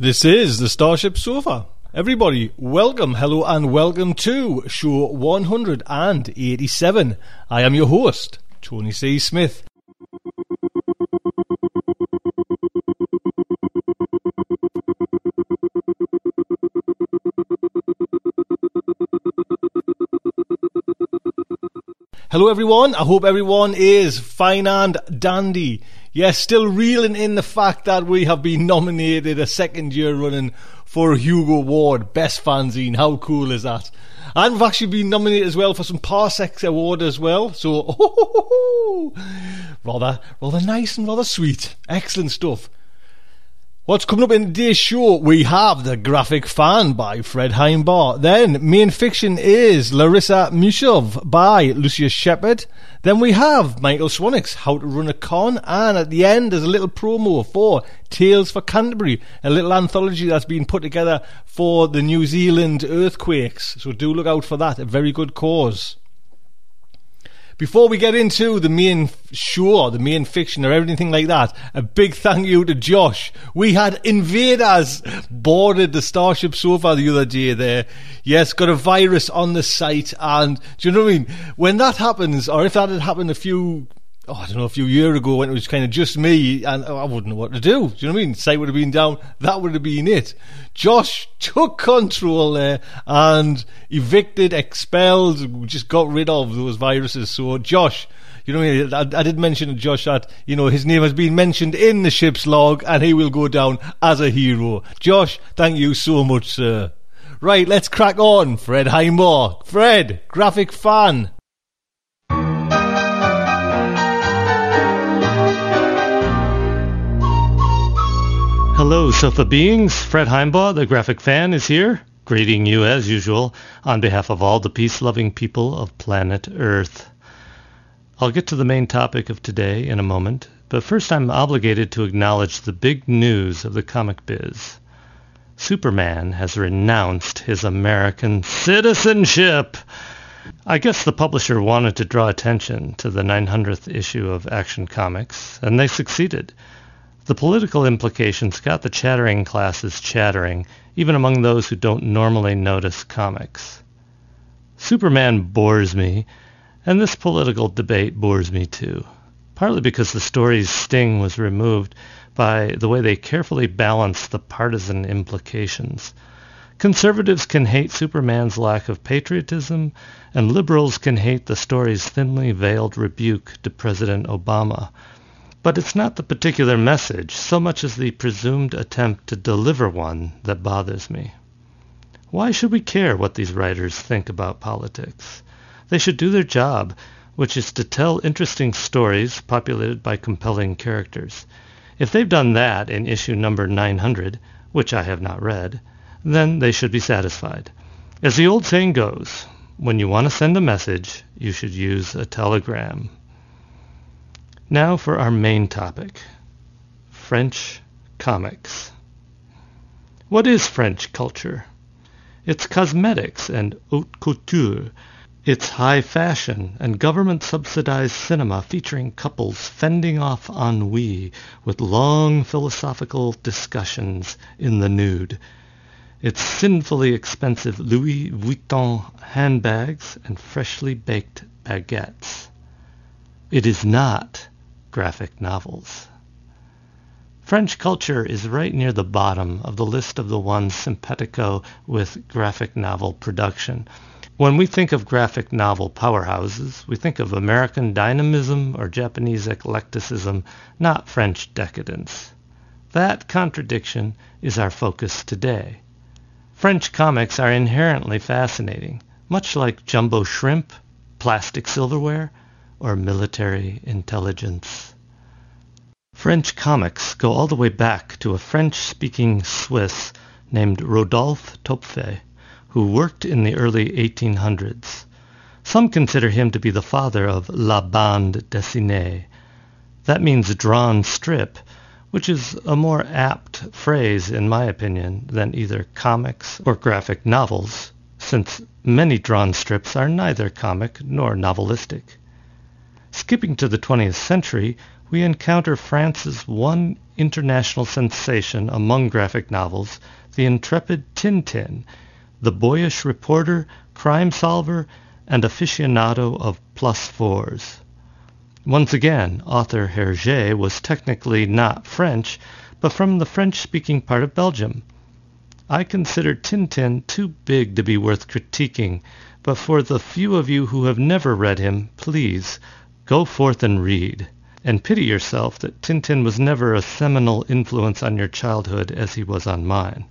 This is the Starship Sofa. Everybody, welcome, hello, and welcome to show 187. I am your host, Tony C. Smith. Hello, everyone. I hope everyone is fine and dandy. Yes, still reeling in the fact that we have been nominated a second year running for Hugo Award, Best Fanzine. How cool is that? And we've actually been nominated as well for some Parsecs Award as well. So, oh, rather, rather nice and rather sweet. Excellent stuff. What's coming up in today's show? We have The Graphic Fan by Fred Himbaugh. Then, main fiction is Larisa Miusov by Lucius Shepard. Then we have Michael Swanwick's How to Run a Con. And at the end, there's a little promo for Tales for Canterbury, a little anthology that's been put together for the New Zealand earthquakes. So do look out for that. A very good cause. Before we get into the main show, the main fiction, or everything like that, a big thank you to Josh. We had invaders boarded the Starship Sofa the other day there. Yes, got a virus on the site, and do you know what I mean? When that happens, or if that had happened a few oh, I don't know, a few years ago when it was kind of just me and oh, I wouldn't know what to do. Do you know what I mean? Site would have been down. That would have been it. Josh took control there and evicted, expelled, just got rid of those viruses. So, Josh, you know, I, I did mention to Josh that, you know, his name has been mentioned in the ship's log and he will go down as a hero. Josh, thank you so much, sir. Right, let's crack on. Fred Himbaugh. Fred, graphic fan. Hello, Sofa beings. Fred Himbaugh, the graphic fan, is here, greeting you as usual on behalf of all the peace-loving people of planet Earth. I'll get to the main topic of today in a moment, but first I'm obligated to acknowledge the big news of the comic biz. Superman has renounced his American citizenship. I guess the publisher wanted to draw attention to the 900th issue of Action Comics, and they succeeded. The political implications got the chattering classes chattering, even among those who don't normally notice comics. Superman bores me, and this political debate bores me too, partly because the story's sting was removed by the way they carefully balance the partisan implications. Conservatives can hate Superman's lack of patriotism, and liberals can hate the story's thinly veiled rebuke to President Obama, but it's not the particular message so much as the presumed attempt to deliver one that bothers me. Why should we care what these writers think about politics? They should do their job, which is to tell interesting stories populated by compelling characters. If they've done that in issue number 900, which I have not read, then they should be satisfied. As the old saying goes, when you want to send a message, you should use a telegram. Now for our main topic, French comics. What is French culture? It's cosmetics and haute couture. It's high fashion and government-subsidized cinema featuring couples fending off ennui with long philosophical discussions in the nude. It's sinfully expensive Louis Vuitton handbags and freshly baked baguettes. It is not graphic novels. French culture is right near the bottom of the list of the ones simpatico with graphic novel production. When we think of graphic novel powerhouses, we think of American dynamism or Japanese eclecticism, not French decadence. That contradiction is our focus today. French comics are inherently fascinating. much like jumbo shrimp, plastic silverware, or military intelligence. French comics go all the way back to a French-speaking Swiss named Rodolphe Töpffer, who worked in the early 1800s. Some consider him to be the father of la bande dessinée. That means drawn strip, which is a more apt phrase, in my opinion, than either comics or graphic novels, since many drawn strips are neither comic nor novelistic. Skipping to the 20th century, we encounter France's one international sensation among graphic novels, the intrepid Tintin, the boyish reporter, crime solver, and aficionado of plus fours. Once again, author Hergé was technically not French, but from the French-speaking part of Belgium. I consider Tintin too big to be worth critiquing, but for the few of you who have never read him, please, go forth and read and pity yourself that Tintin was never a seminal influence on your childhood as he was on mine.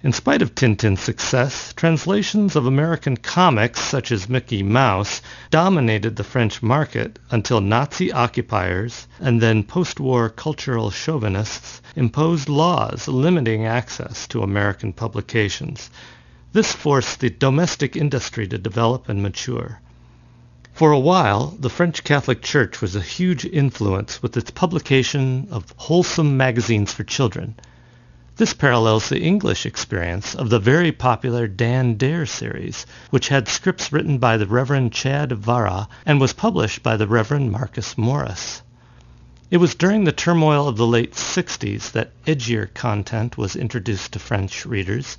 In spite of Tintin's success, translations of American comics such as Mickey Mouse dominated the French market until Nazi occupiers and then post-war cultural chauvinists imposed laws limiting access to American publications. This forced the domestic industry to develop and mature. For a while, the French Catholic Church was a huge influence with its publication of wholesome magazines for children. This parallels the English experience of the very popular Dan Dare series, which had scripts written by the Reverend Chad Varah and was published by the Reverend Marcus Morris. It was during the turmoil of the late 60s that edgier content was introduced to French readers,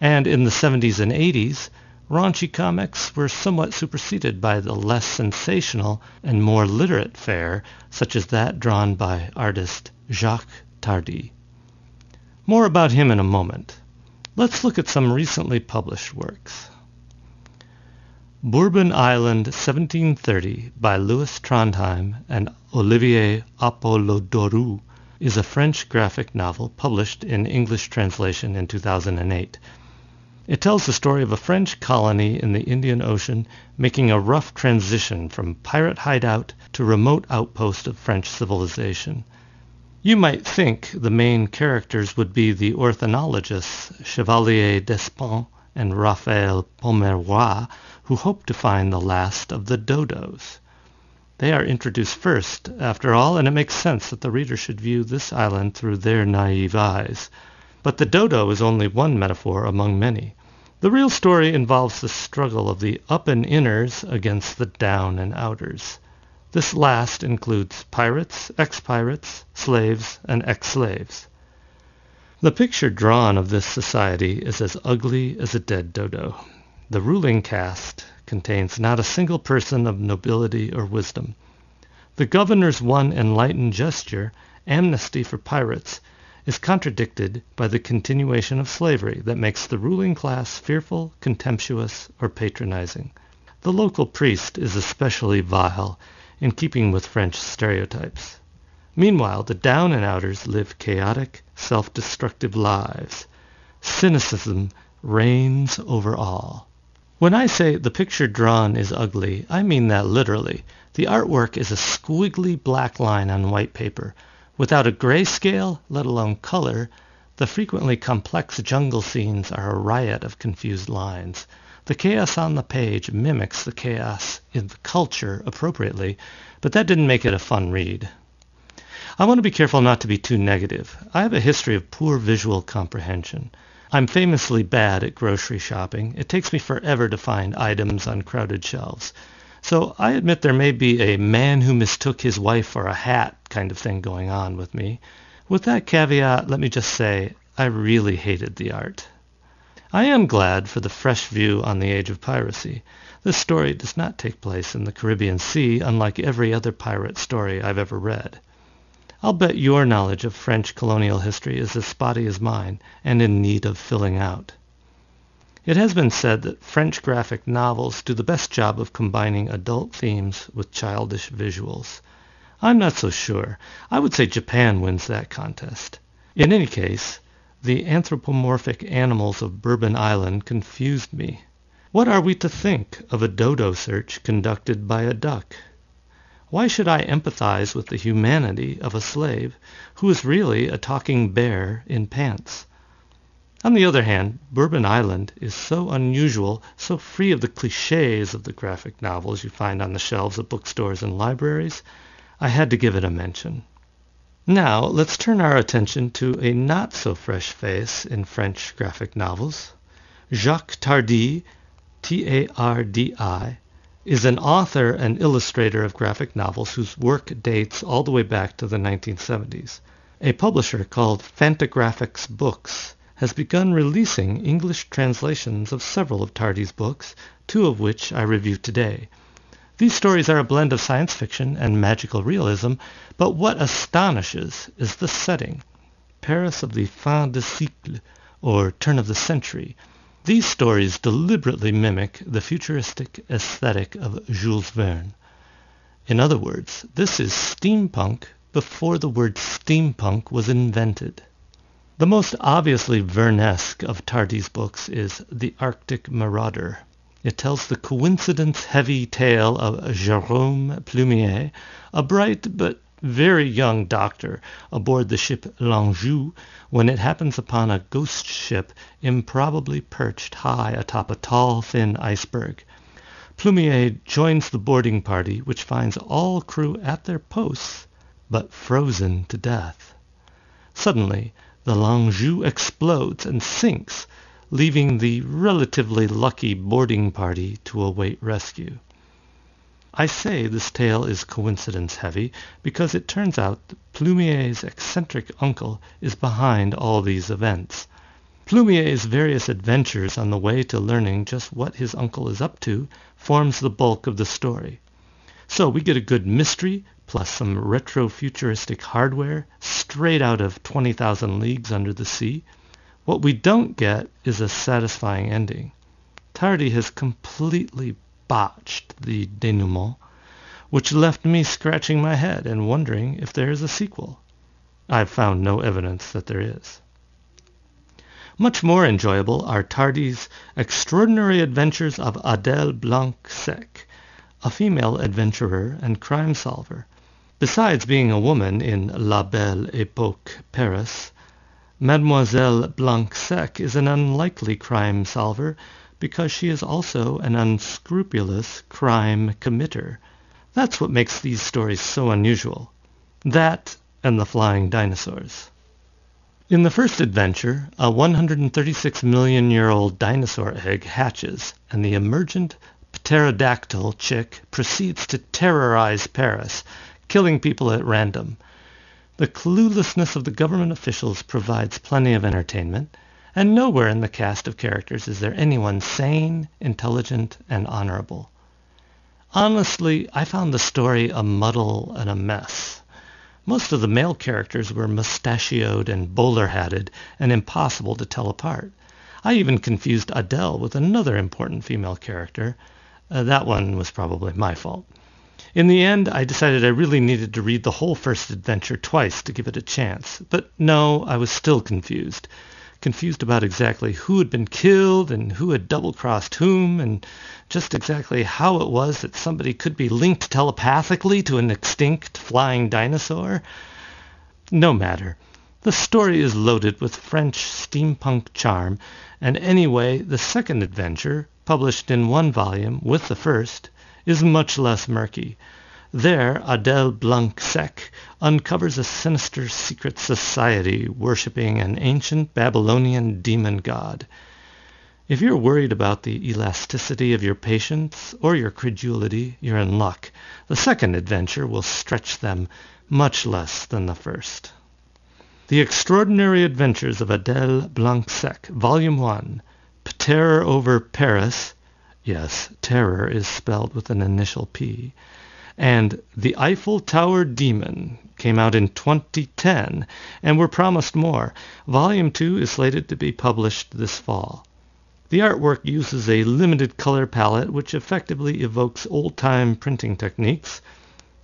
and in the 70s and 80s, raunchy comics were somewhat superseded by the less sensational and more literate fare, such as that drawn by artist Jacques Tardi. More about him in a moment. Let's look at some recently published works. Bourbon Island 1730 by Lewis Trondheim and Olivier Apollodorou is a French graphic novel published in English translation in 2008. It tells the story of a French colony in the Indian Ocean making a rough transition from pirate hideout to remote outpost of French civilization. You might think the main characters would be the ornithologists Chevalier Despens and Raphael Pomeroy, who hope to find the last of the dodos. They are introduced first, after all, and it makes sense that the reader should view this island through their naive eyes. But the dodo is only one metaphor among many. The real story involves the struggle of the up and inners against the down and outers. This last includes pirates, ex-pirates, slaves, and ex-slaves. The picture drawn of this society is as ugly as a dead dodo. The ruling caste contains not a single person of nobility or wisdom. The governor's one enlightened gesture, amnesty for pirates, is contradicted by the continuation of slavery that makes the ruling class fearful, contemptuous, or patronizing. The local priest is especially vile, in keeping with French stereotypes. Meanwhile, the down and outers live chaotic, self-destructive lives. Cynicism reigns over all. When I say the picture drawn is ugly, I mean that literally. The artwork is a squiggly black line on white paper, Without a grayscale, let alone color, the frequently complex jungle scenes are a riot of confused lines. The chaos on the page mimics the chaos in the culture appropriately, but that didn't make it a fun read. I want to be careful not to be too negative. I have a history of poor visual comprehension. I'm famously bad at grocery shopping. It takes me forever to find items on crowded shelves. So I admit there may be a man who mistook his wife for a hat kind of thing going on with me. With that caveat, let me just say I really hated the art. I am glad for the fresh view on the age of piracy. This story does not take place in the Caribbean Sea, unlike every other pirate story I've ever read. I'll bet your knowledge of French colonial history is as spotty as mine and in need of filling out. It has been said that French graphic novels do the best job of combining adult themes with childish visuals. I'm not so sure. I would say Japan wins that contest. In any case, the anthropomorphic animals of Bourbon Island confused me. What are we to think of a dodo search conducted by a duck? Why should I empathize with the humanity of a slave who is really a talking bear in pants? On the other hand, Bourbon Island is so unusual, so free of the cliches of the graphic novels you find on the shelves of bookstores and libraries, I had to give it a mention. Now let's turn our attention to a not so fresh face in French graphic novels. Jacques Tardi, T-A-R-D-I, is an author and illustrator of graphic novels whose work dates all the way back to the 1970s. A publisher called Fantagraphics Books has begun releasing English translations of several of Tardi's books, two of which I review today. These stories are a blend of science fiction and magical realism, but what astonishes is the setting. Paris of the fin de siècle, or turn of the century. These stories deliberately mimic the futuristic aesthetic of Jules Verne. In other words, this is steampunk before the word steampunk was invented. The most obviously Vernesque of Tardi's books is The Arctic Marauder. It tells the coincidence-heavy tale of Jérôme Plumier, a bright but very young doctor aboard the ship L'Anjou when it happens upon a ghost ship improbably perched high atop a tall, thin iceberg. Plumier joins the boarding party, which finds all crew at their posts, but frozen to death. Suddenly, the L'Anjou explodes and sinks, leaving the relatively lucky boarding party to await rescue. I say this tale is coincidence heavy because it turns out that Plumier's eccentric uncle is behind all these events. Plumier's various adventures on the way to learning just what his uncle is up to forms the bulk of the story. So we get a good mystery plus some retro-futuristic hardware straight out of 20,000 Leagues Under the Sea. What we don't get is a satisfying ending. Tardi has completely botched the denouement, which left me scratching my head and wondering if there is a sequel. I've found no evidence that there is. Much more enjoyable are Tardi's Extraordinary Adventures of Adèle Blanc-Sec, a female adventurer and crime solver. Besides being a woman in La Belle Époque Paris, Mademoiselle Blanc-Sec is an unlikely crime solver because she is also an unscrupulous crime committer. That's what makes these stories so unusual. That and the flying dinosaurs. In the first adventure, a 136 million year old dinosaur egg hatches, and the emergent pterodactyl chick proceeds to terrorize Paris killing people at random. The cluelessness of the government officials provides plenty of entertainment, and nowhere in the cast of characters is there anyone sane, intelligent, and honorable. Honestly, I found the story a muddle and a mess. Most of the male characters were mustachioed and bowler-hatted and impossible to tell apart. I even confused Adele with another important female character. Uh, that one was probably my fault. In the end, I decided I really needed to read the whole first adventure twice to give it a chance. But no, I was still confused. Confused about exactly who had been killed and who had double-crossed whom and just exactly how it was that somebody could be linked telepathically to an extinct flying dinosaur. No matter. The story is loaded with French steampunk charm, and anyway, the second adventure, published in one volume with the first, is much less murky. There, Adèle Blanc-Sec uncovers a sinister secret society worshipping an ancient Babylonian demon god. If you're worried about the elasticity of your patience or your credulity, you're in luck. The second adventure will stretch them much less than the first. The Extraordinary Adventures of Adèle Blanc-Sec, Volume 1, Pterror over Paris, Yes, terror is spelled with an initial P. And The Eiffel Tower Demon came out in 2010 and were promised more. Volume 2 is slated to be published this fall. The artwork uses a limited color palette which effectively evokes old-time printing techniques.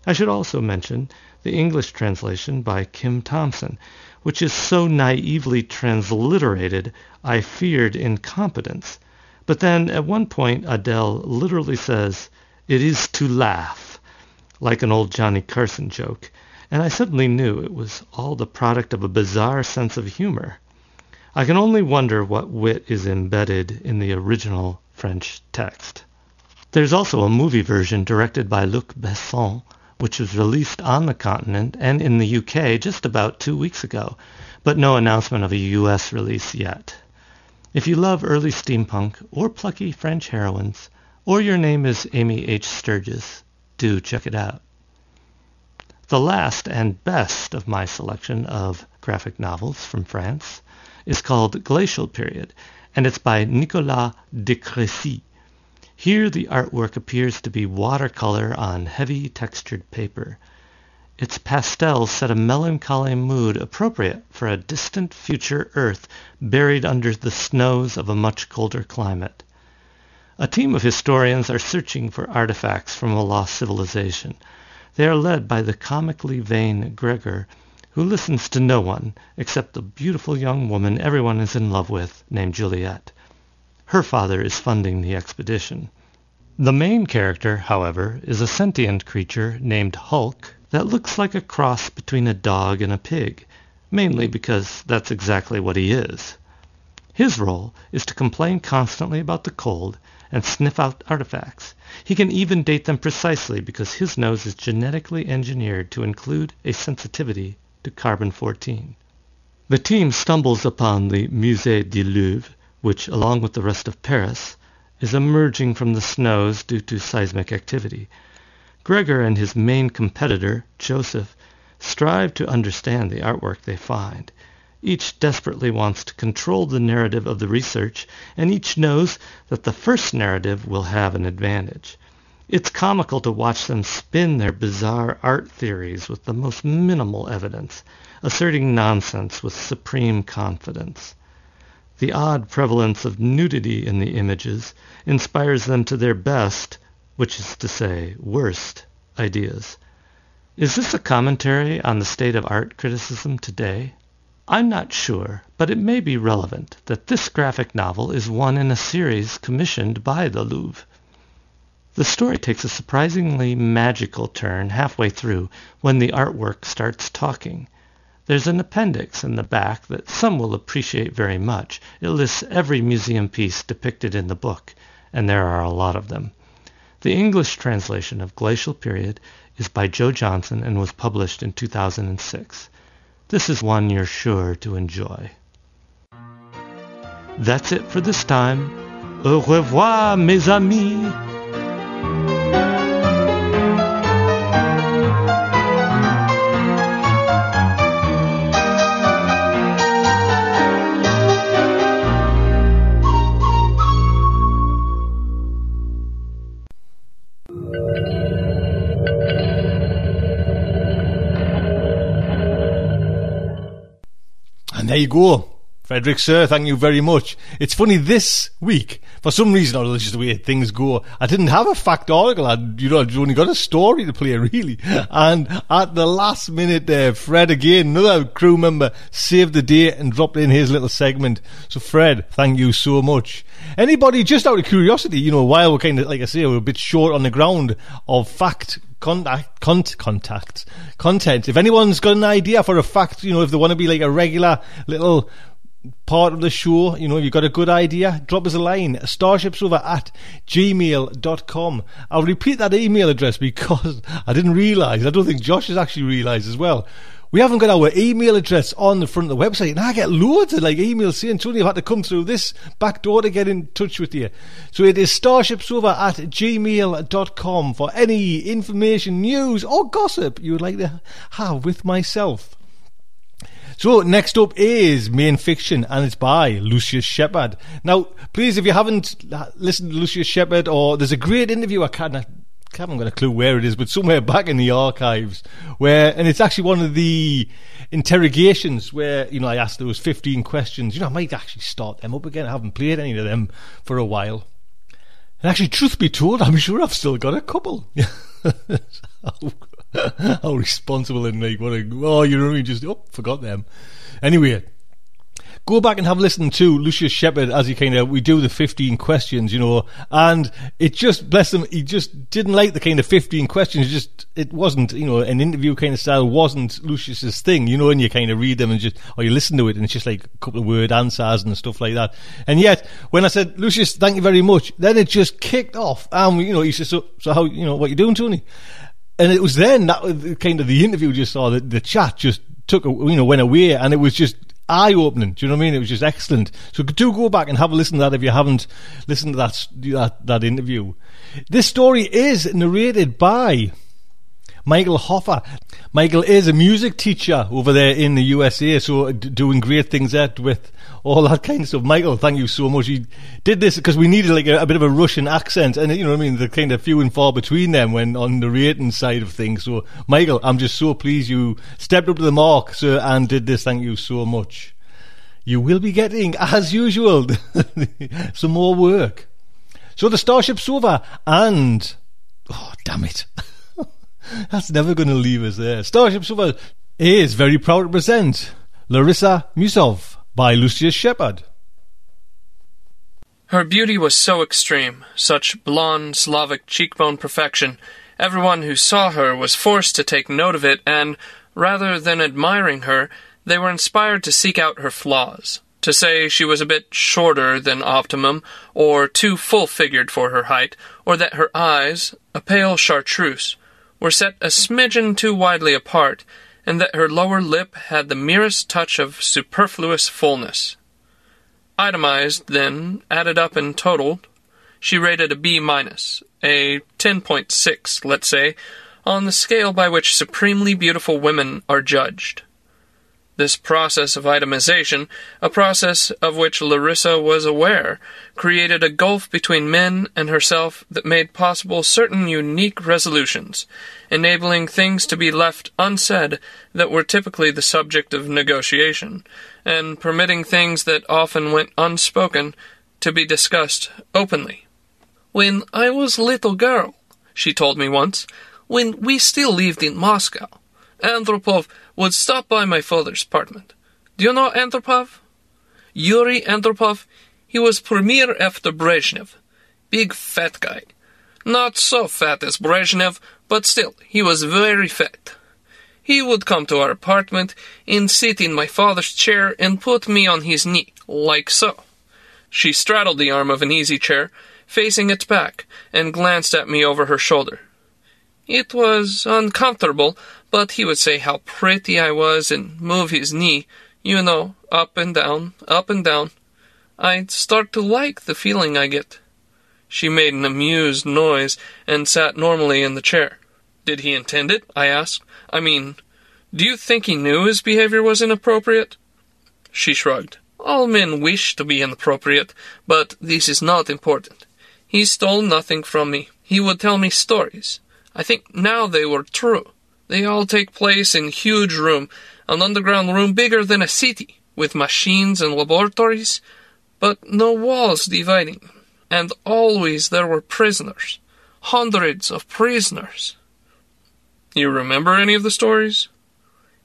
I should also mention the English translation by Kim Thompson, which is so naively transliterated I feared incompetence But then at one point Adele literally says, it is to laugh, like an old Johnny Carson joke, and I suddenly knew it was all the product of a bizarre sense of humor. I can only wonder what wit is embedded in the original French text. There's also a movie version directed by Luc Besson, which was released on the continent and in the UK just about two weeks ago, but no announcement of a US release yet. If you love early steampunk or plucky French heroines, or your name is Amy H. Sturgis, do check it out. The last and best of my selection of graphic novels from France is called Glacial Period, and it's by Nicolas de Crécy. Here the artwork appears to be watercolor on heavy textured paper. Its pastels set a melancholy mood appropriate for a distant future Earth buried under the snows of a much colder climate. A team of historians are searching for artifacts from a lost civilization. They are led by the comically vain Gregor, who listens to no one except the beautiful young woman everyone is in love with, named Juliet. Her father is funding the expedition. The main character, however, is a sentient creature named Hulk that looks like a cross between a dog and a pig, mainly because that's exactly what he is. His role is to complain constantly about the cold and sniff out artifacts. He can even date them precisely because his nose is genetically engineered to include a sensitivity to carbon-14. The team stumbles upon the Musée du Louvre, which, along with the rest of Paris, is emerging from the snows due to seismic activity. Gregor and his main competitor, Joseph, strive to understand the artwork they find. Each desperately wants to control the narrative of the research, and each knows that the first narrative will have an advantage. It's comical to watch them spin their bizarre art theories with the most minimal evidence, asserting nonsense with supreme confidence. The odd prevalence of nudity in the images inspires them to their best which is to say, worst, ideas. Is this a commentary on the state of art criticism today? I'm not sure, but it may be relevant that this graphic novel is one in a series commissioned by the Louvre. The story takes a surprisingly magical turn halfway through when the artwork starts talking. There's an appendix in the back that some will appreciate very much. It lists every museum piece depicted in the book, and there are a lot of them. The English translation of Glacial Period is by Joe Johnson and was published in 2006. This is one you're sure to enjoy. That's it for this time. Au revoir, mes amis. There you go. Frederick, sir, thank you very much. It's funny this week, for some reason, or just the way things go, I didn't have a fact article. I, you know, I'd only got a story to play, really. And at the last minute there, Fred again, another crew member, saved the day and dropped in his little segment. So, Fred, thank you so much. Anybody, just out of curiosity, you know, while we're kind of, like I say, we're a bit short on the ground of fact contact, contact, contact, content. If anyone's got an idea for a fact, you know, if they want to be like a regular little part of the show, you know, if you've got a good idea, drop us a line, starshipsofa at gmail.com. I'll repeat that email address because I didn't realise, I don't think Josh has actually realised as well. We haven't got our email address on the front of the website, and I get loads of like emails saying, Tony, I've had to come through this back door to get in touch with you. So it is starshipsofa at gmail.com for any information, news, or gossip you would like to have with myself. So next up is main fiction, and it's by Lucius Shepard. Now, please, if you haven't listened to Lucius Shepard, or there's a great interview I can't, I haven't got a clue where it is, but somewhere back in the archives, where, and it's actually one of the interrogations where you know I asked those 15 questions. You know, I might actually start them up again. I haven't played any of them for a while. And actually, truth be told, I'm sure I've still got a couple. How responsible and like what a oh you know what just oh forgot them. Anyway, go back and have a listen to Lucius Shepard as he kind of we do the fifteen questions, you know, and it just bless him, he just didn't like the kind of fifteen questions. Just it wasn't, you know, an interview kind of style wasn't Lucius's thing, you know, and you kind of read them and just or you listen to it and it's just like a couple of word answers and stuff like that. And yet, when I said Lucius, thank you very much, then it just kicked off. And you know, he said, so so how you know what you doing, Tony? And it was then that uh, kind of the interview just saw that the chat just took, you know, went away and it was just eye opening. Do you know what I mean? It was just excellent. So do go back and have a listen to that if you haven't listened to that, that, that interview. This story is narrated by Michael Hoffer. Michael is a music teacher over there in the USA, so uh, d- doing great things there with all that kind of stuff. Michael, thank you so much. You did this because we needed like a, a, bit of a Russian accent, and you know what I mean. The kind of few and far between them when on the rating side of things. So, Michael, I'm just so pleased you stepped up to the mark, sir, and did this. Thank you so much. You will be getting, as usual, some more work. So the Starship over, and oh damn it. That's never going to leave us there. Starship Sofa is very proud to present Larisa Miusov by Lucius Shepard. Her beauty was so extreme, such blonde Slavic cheekbone perfection, everyone who saw her was forced to take note of it, and, rather than admiring her, they were inspired to seek out her flaws. To say she was a bit shorter than optimum, or too full figured for her height, or that her eyes, a pale chartreuse, were set a smidgen too widely apart, and that her lower lip had the merest touch of superfluous fullness. Itemized, then, added up and totaled, she rated a B minus, a 10.6, let's say, on the scale by which supremely beautiful women are judged. This process of itemization, a process of which Larisa was aware, created a gulf between men and herself that made possible certain unique resolutions, enabling things to be left unsaid that were typically the subject of negotiation, and permitting things that often went unspoken to be discussed openly. When I was little girl, she told me once, when we still lived in Moscow, Andropov would stop by my father's apartment. Do you know Andropov? Yuri Andropov? He was premier after Brezhnev. Big fat guy. Not so fat as Brezhnev, but still, he was very fat. He would come to our apartment and sit in my father's chair and put me on his knee, like so. She straddled the arm of an easy chair, facing its back, and glanced at me over her shoulder. It was uncomfortable, but he would say how pretty I was and move his knee, you know, up and down, up and down. I'd start to like the feeling I get. She made an amused noise and sat normally in the chair. Did he intend it? I asked. I mean, do you think he knew his behavior was inappropriate? She shrugged. All men wish to be inappropriate, but this is not important. He stole nothing from me. He would tell me stories. I think now they were true. They all take place in huge room, an underground room bigger than a city, with machines and laboratories, but no walls dividing. And always there were prisoners. Hundreds of prisoners. You remember any of the stories?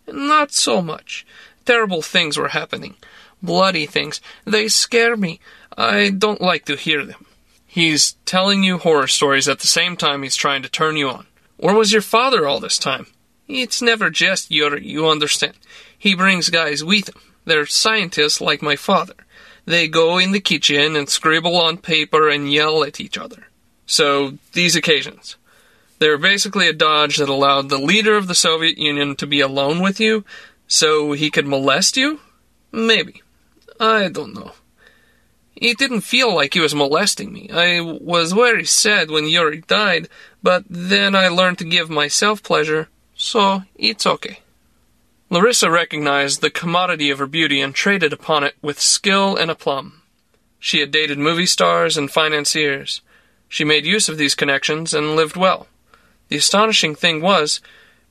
Not so much. Terrible things were happening. Bloody things. They scare me. I don't like to hear them. He's telling you horror stories at the same time he's trying to turn you on. Where was your father all this time? It's never just Yuri, you understand. He brings guys with him. They're scientists like my father. They go in the kitchen and scribble on paper and yell at each other. So, these occasions. They're basically a dodge that allowed the leader of the Soviet Union to be alone with you so he could molest you? Maybe. I don't know. It didn't feel like he was molesting me. I was very sad when Yuri died, but then I learned to give myself pleasure so it's okay. Larisa recognized the commodity of her beauty and traded upon it with skill and aplomb. She had dated movie stars and financiers. She made use of these connections and lived well. The astonishing thing was,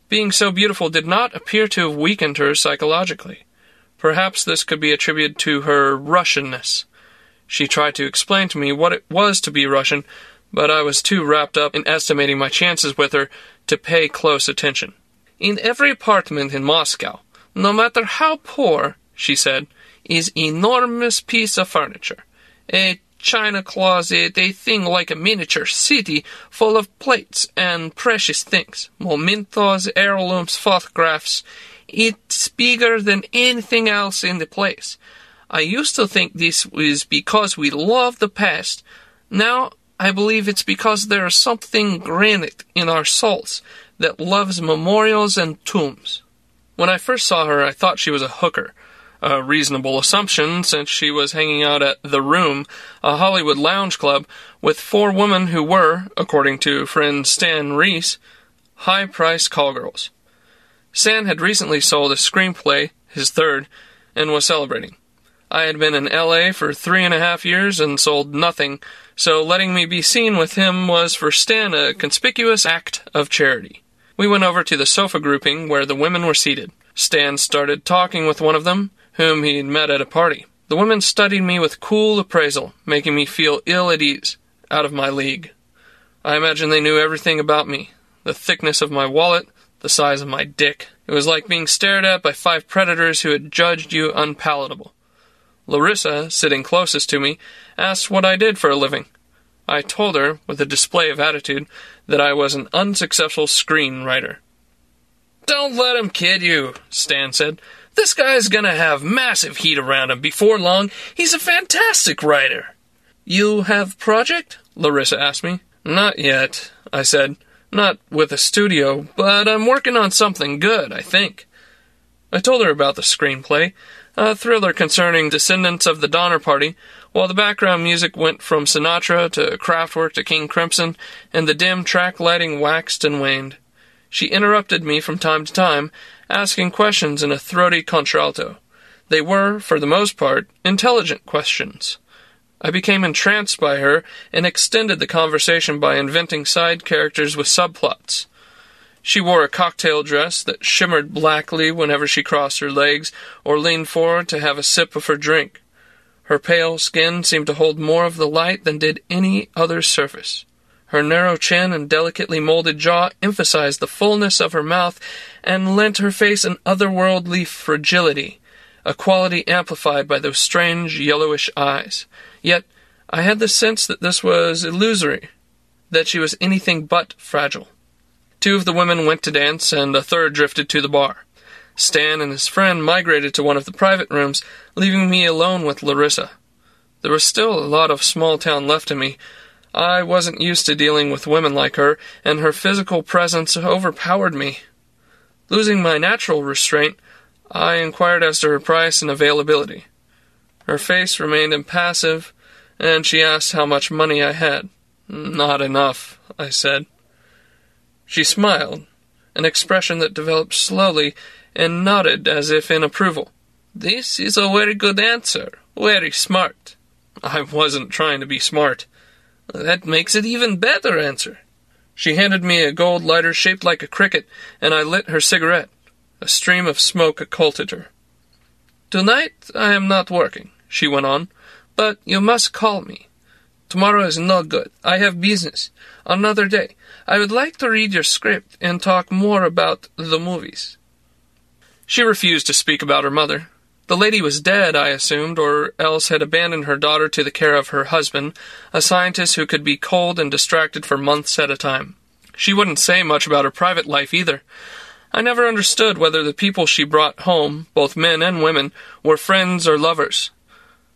being so beautiful did not appear to have weakened her psychologically. Perhaps this could be attributed to her Russianness. She tried to explain to me what it was to be Russian, but I was too wrapped up in estimating my chances with her to pay close attention. In every apartment in Moscow, no matter how poor, she said, is enormous piece of furniture. A china closet, a thing like a miniature city full of plates and precious things. Mementos, heirlooms, photographs. It's bigger than anything else in the place. I used to think this was because we love the past. Now I believe it's because there is something granite in our souls that loves memorials and tombs. When I first saw her, I thought she was a hooker. A reasonable assumption, since she was hanging out at The Room, a Hollywood lounge club, with four women who were, according to friend Stan Reese, high priced call girls. Stan had recently sold a screenplay, his third, and was celebrating. I had been in LA for three and a half years and sold nothing, so letting me be seen with him was for Stan a conspicuous act of charity. We went over to the sofa grouping where the women were seated. Stan started talking with one of them, whom he'd met at a party. The women studied me with cool appraisal, making me feel ill at ease, out of my league. I imagine they knew everything about me the thickness of my wallet, the size of my dick. It was like being stared at by five predators who had judged you unpalatable. Larisa, sitting closest to me, asked what I did for a living. I told her, with a display of attitude, that I was an unsuccessful screenwriter. Don't let him kid you, Stan said. This guy's gonna have massive heat around him before long. He's a fantastic writer. You have project? Larisa asked me. Not yet, I said. Not with a studio, but I'm working on something good, I think. I told her about the screenplay, a thriller concerning descendants of the Donner Party, while the background music went from Sinatra to Kraftwerk to King Crimson, and the dim track lighting waxed and waned. She interrupted me from time to time, asking questions in a throaty contralto. They were, for the most part, intelligent questions. I became entranced by her and extended the conversation by inventing side characters with subplots. She wore a cocktail dress that shimmered blackly whenever she crossed her legs or leaned forward to have a sip of her drink. Her pale skin seemed to hold more of the light than did any other surface. Her narrow chin and delicately molded jaw emphasized the fullness of her mouth and lent her face an otherworldly fragility, a quality amplified by those strange yellowish eyes. Yet I had the sense that this was illusory, that she was anything but fragile. Two of the women went to dance, and a third drifted to the bar. Stan and his friend migrated to one of the private rooms, leaving me alone with Larisa. There was still a lot of small town left in me, I wasn't used to dealing with women like her, and her physical presence overpowered me. Losing my natural restraint, I inquired as to her price and availability. Her face remained impassive, and she asked how much money I had. Not enough, I said. She smiled, an expression that developed slowly, and nodded as if in approval. This is a very good answer. Very smart. I wasn't trying to be smart. That makes it even better answer. She handed me a gold lighter shaped like a cricket, and I lit her cigarette. A stream of smoke occulted her. Tonight I am not working, she went on, but you must call me. Tomorrow is no good. I have business. Another day. I would like to read your script and talk more about the movies. She refused to speak about her mother. The lady was dead, I assumed, or else had abandoned her daughter to the care of her husband, a scientist who could be cold and distracted for months at a time. She wouldn't say much about her private life either. I never understood whether the people she brought home, both men and women, were friends or lovers.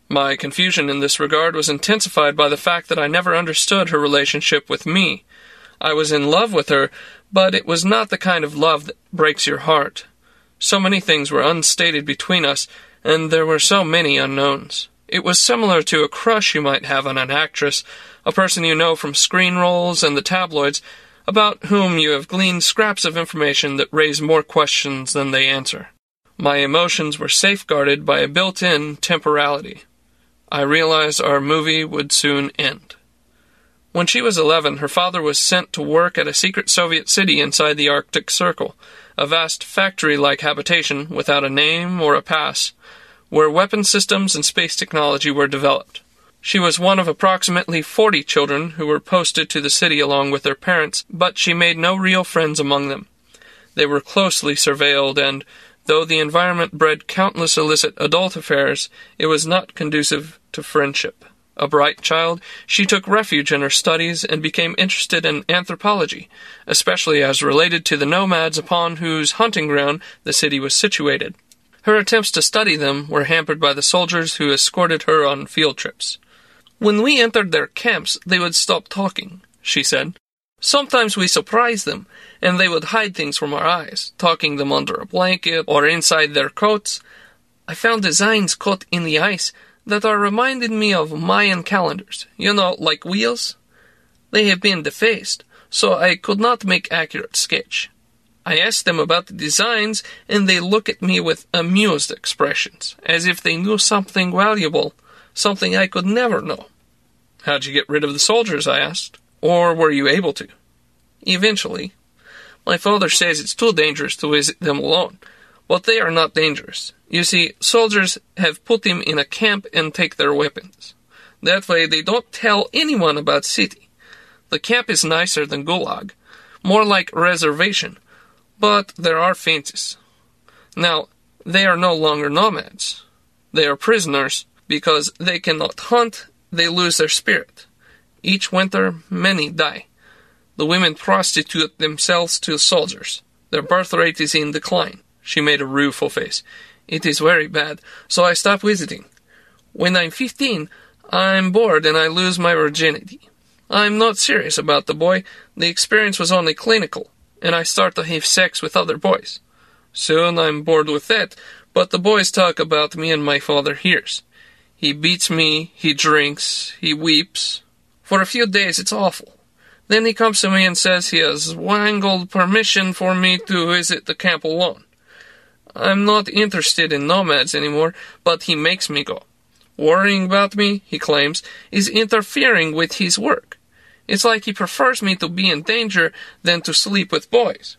My confusion in this regard was intensified by the fact that I never understood her relationship with me. I was in love with her, but it was not the kind of love that breaks your heart. So many things were unstated between us, and there were so many unknowns. It was similar to a crush you might have on an actress, a person you know from screen roles and the tabloids, about whom you have gleaned scraps of information that raise more questions than they answer. My emotions were safeguarded by a built in temporality. I realized our movie would soon end. When she was 11, her father was sent to work at a secret Soviet city inside the Arctic Circle a vast factory like habitation without a name or a pass, where weapon systems and space technology were developed. She was one of approximately 40 children who were posted to the city along with their parents, but she made no real friends among them. They were closely surveilled, and Though the environment bred countless illicit adult affairs, it was not conducive to friendship. A bright child, she took refuge in her studies and became interested in anthropology, especially as related to the nomads upon whose hunting ground the city was situated. Her attempts to study them were hampered by the soldiers who escorted her on field trips. When we entered their camps, they would stop talking, she said. Sometimes we surprised them, and they would hide things from our eyes, tucking them under a blanket or inside their coats. I found designs cut in the ice that are reminding me of Mayan calendars, you know, like wheels. They have been defaced, so I could not make accurate sketch. I asked them about the designs, and they look at me with amused expressions, as if they knew something valuable, something I could never know. How'd you get rid of the soldiers? I asked. Or were you able to? Eventually. My father says it's too dangerous to visit them alone, but they are not dangerous. You see, soldiers have put him in a camp and take their weapons. That way they don't tell anyone about city. The camp is nicer than Gulag, more like reservation, but there are fences. Now, they are no longer nomads. They are prisoners because they cannot hunt, they lose their spirit. Each winter, many die. The women prostitute themselves to soldiers. Their birth rate is in decline. She made a rueful face. It is very bad, so I stop visiting. When I'm 15, I'm bored and I lose my virginity. I'm not serious about the boy. The experience was only clinical, and I start to have sex with other boys. Soon I'm bored with that, but the boys talk about me and my father hears. He beats me, he drinks, he weeps. For a few days it's awful. Then he comes to me and says he has wangled permission for me to visit the camp alone. I'm not interested in nomads anymore, but he makes me go. Worrying about me, he claims, is interfering with his work. It's like he prefers me to be in danger than to sleep with boys.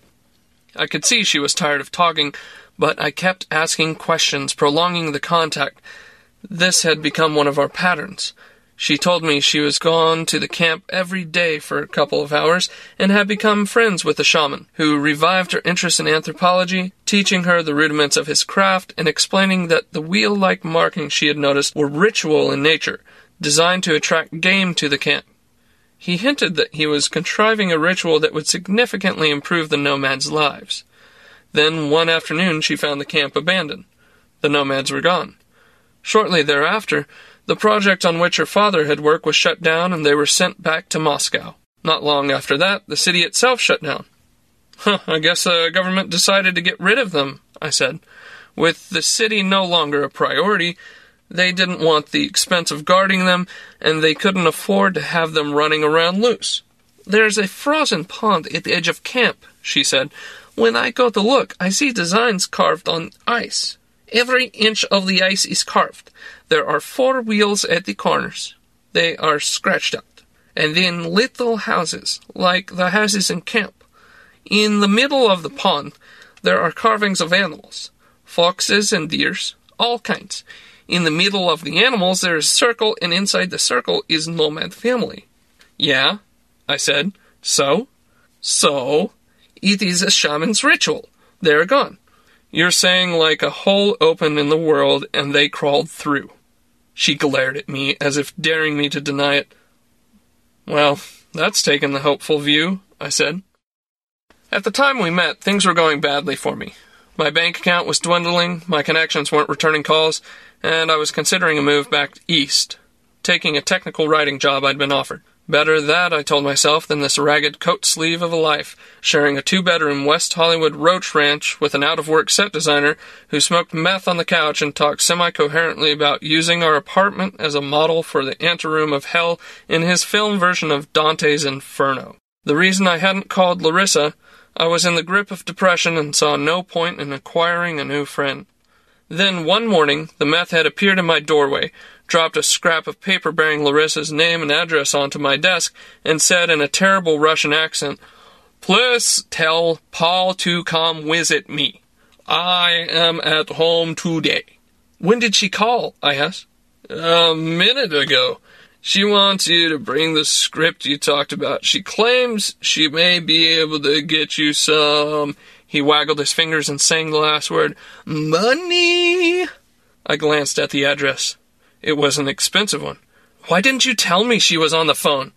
I could see she was tired of talking, but I kept asking questions, prolonging the contact. This had become one of our patterns. She told me she was gone to the camp every day for a couple of hours and had become friends with the shaman, who revived her interest in anthropology, teaching her the rudiments of his craft and explaining that the wheel like markings she had noticed were ritual in nature, designed to attract game to the camp. He hinted that he was contriving a ritual that would significantly improve the nomads' lives. Then one afternoon she found the camp abandoned. The nomads were gone. Shortly thereafter, the project on which her father had worked was shut down and they were sent back to Moscow. Not long after that, the city itself shut down. Huh, I guess the government decided to get rid of them, I said. With the city no longer a priority, they didn't want the expense of guarding them, and they couldn't afford to have them running around loose. There's a frozen pond at the edge of camp, she said. When I go to look, I see designs carved on ice. Every inch of the ice is carved. There are four wheels at the corners. They are scratched out. And then little houses, like the houses in camp. In the middle of the pond, there are carvings of animals foxes and deers, all kinds. In the middle of the animals, there is a circle, and inside the circle is nomad family. Yeah, I said. So? So, it is a shaman's ritual. They're gone. You're saying like a hole opened in the world and they crawled through. She glared at me as if daring me to deny it. Well, that's taken the hopeful view, I said. At the time we met, things were going badly for me. My bank account was dwindling, my connections weren't returning calls, and I was considering a move back east, taking a technical writing job I'd been offered. Better that, I told myself, than this ragged coat sleeve of a life, sharing a two bedroom West Hollywood roach ranch with an out of work set designer who smoked meth on the couch and talked semi coherently about using our apartment as a model for the anteroom of hell in his film version of Dante's Inferno. The reason I hadn't called Larisa, I was in the grip of depression and saw no point in acquiring a new friend. Then one morning, the meth head appeared in my doorway, dropped a scrap of paper bearing Larisa's name and address onto my desk, and said in a terrible Russian accent, Please tell Paul to come visit me. I am at home today. When did she call? I asked. A minute ago. She wants you to bring the script you talked about. She claims she may be able to get you some He waggled his fingers and sang the last word, Money! I glanced at the address. It was an expensive one. Why didn't you tell me she was on the phone?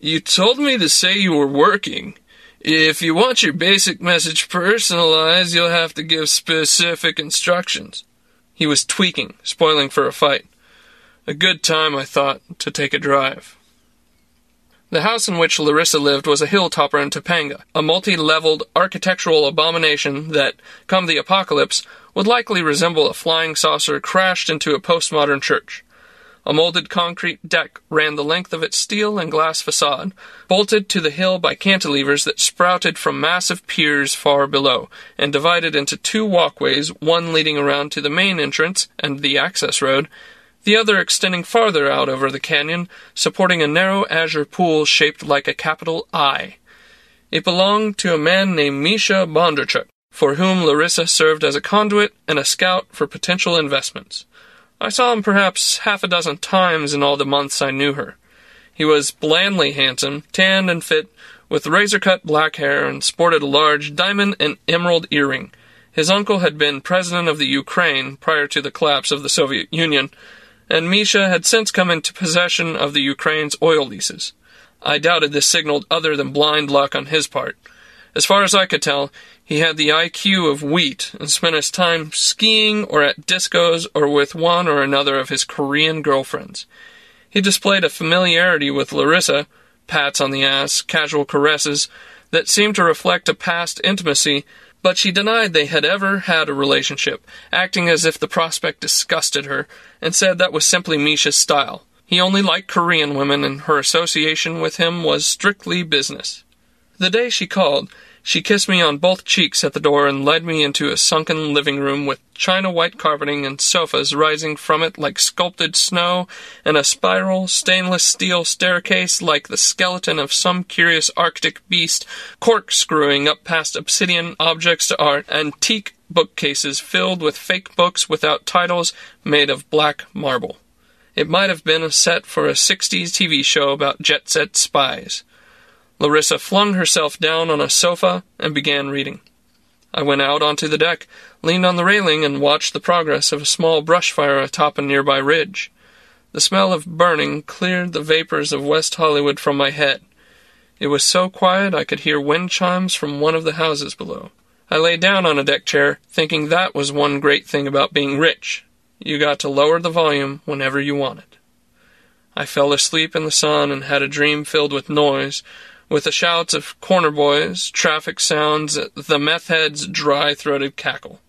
You told me to say you were working. If you want your basic message personalized, you'll have to give specific instructions. He was tweaking, spoiling for a fight. A good time, I thought, to take a drive. The house in which Larisa lived was a hilltopper in Topanga, a multi-leveled architectural abomination that, come the apocalypse, would likely resemble a flying saucer crashed into a postmodern church. A molded concrete deck ran the length of its steel and glass facade, bolted to the hill by cantilevers that sprouted from massive piers far below, and divided into two walkways, one leading around to the main entrance and the access road, the other extending farther out over the canyon, supporting a narrow azure pool shaped like a capital I. It belonged to a man named Misha Bondarchuk, for whom Larisa served as a conduit and a scout for potential investments. I saw him perhaps half a dozen times in all the months I knew her. He was blandly handsome, tanned and fit, with razor cut black hair, and sported a large diamond and emerald earring. His uncle had been president of the Ukraine prior to the collapse of the Soviet Union, and Misha had since come into possession of the Ukraine's oil leases. I doubted this signaled other than blind luck on his part. As far as I could tell, he had the IQ of wheat and spent his time skiing or at discos or with one or another of his Korean girlfriends. He displayed a familiarity with Larisa, pats on the ass, casual caresses, that seemed to reflect a past intimacy but she denied they had ever had a relationship, acting as if the prospect disgusted her, and said that was simply Misha's style. He only liked Korean women, and her association with him was strictly business. The day she called, she kissed me on both cheeks at the door and led me into a sunken living room with china white carpeting and sofas rising from it like sculpted snow, and a spiral stainless steel staircase like the skeleton of some curious arctic beast, corkscrewing up past obsidian objects to art, antique bookcases filled with fake books without titles made of black marble. It might have been a set for a 60s TV show about jet set spies. Larisa flung herself down on a sofa and began reading. I went out onto the deck, leaned on the railing, and watched the progress of a small brush fire atop a nearby ridge. The smell of burning cleared the vapors of West Hollywood from my head. It was so quiet I could hear wind chimes from one of the houses below. I lay down on a deck chair, thinking that was one great thing about being rich. You got to lower the volume whenever you wanted. I fell asleep in the sun and had a dream filled with noise, with the shouts of corner boys, traffic sounds, the meth head's dry throated cackle.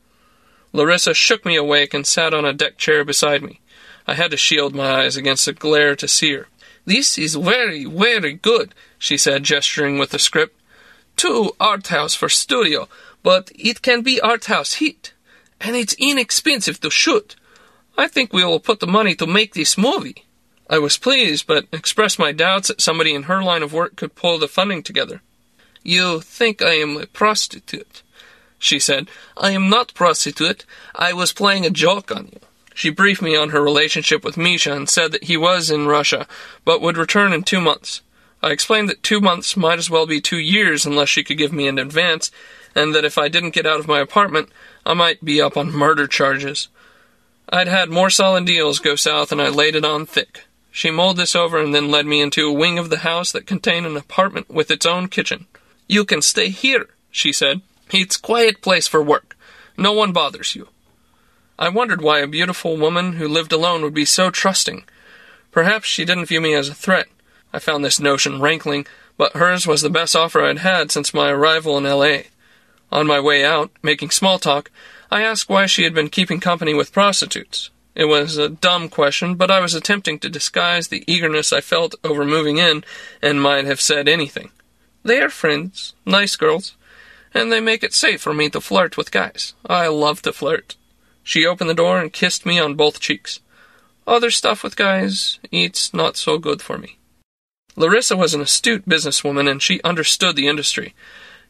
Larisa shook me awake and sat on a deck chair beside me. I had to shield my eyes against the glare to see her. This is very, very good, she said, gesturing with the script. Too art house for studio, but it can be art house hit. And it's inexpensive to shoot. I think we will put the money to make this movie. I was pleased, but expressed my doubts that somebody in her line of work could pull the funding together. You think I am a prostitute, she said. I am not prostitute. I was playing a joke on you. She briefed me on her relationship with Misha and said that he was in Russia, but would return in two months. I explained that two months might as well be two years unless she could give me an advance, and that if I didn't get out of my apartment, I might be up on murder charges. I'd had more solid deals go south, and I laid it on thick. She mulled this over and then led me into a wing of the house that contained an apartment with its own kitchen. You can stay here, she said. It's quiet place for work. No one bothers you. I wondered why a beautiful woman who lived alone would be so trusting. Perhaps she didn't view me as a threat. I found this notion rankling, but hers was the best offer I'd had since my arrival in L.A. On my way out, making small talk, I asked why she had been keeping company with prostitutes. It was a dumb question, but I was attempting to disguise the eagerness I felt over moving in, and might have said anything. They are friends, nice girls, and they make it safe for me to flirt with guys. I love to flirt. She opened the door and kissed me on both cheeks. Other stuff with guys, it's not so good for me. Larisa was an astute businesswoman, and she understood the industry.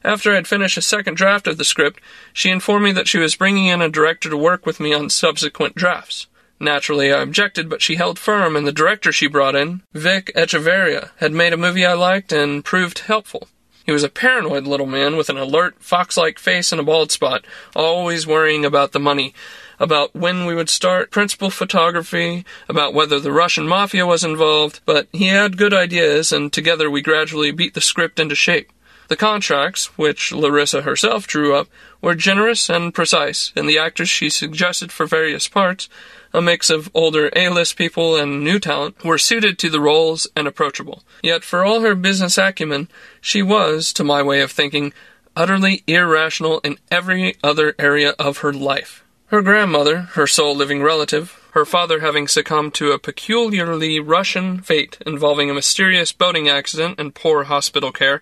After I'd finished a second draft of the script, she informed me that she was bringing in a director to work with me on subsequent drafts. Naturally, I objected, but she held firm, and the director she brought in, Vic Echeverria, had made a movie I liked and proved helpful. He was a paranoid little man with an alert, fox like face and a bald spot, always worrying about the money, about when we would start principal photography, about whether the Russian mafia was involved, but he had good ideas, and together we gradually beat the script into shape. The contracts, which Larisa herself drew up, were generous and precise, and the actors she suggested for various parts, a mix of older A-list people and new talent, were suited to the roles and approachable. Yet for all her business acumen, she was, to my way of thinking, utterly irrational in every other area of her life. Her grandmother, her sole living relative, her father having succumbed to a peculiarly Russian fate involving a mysterious boating accident and poor hospital care,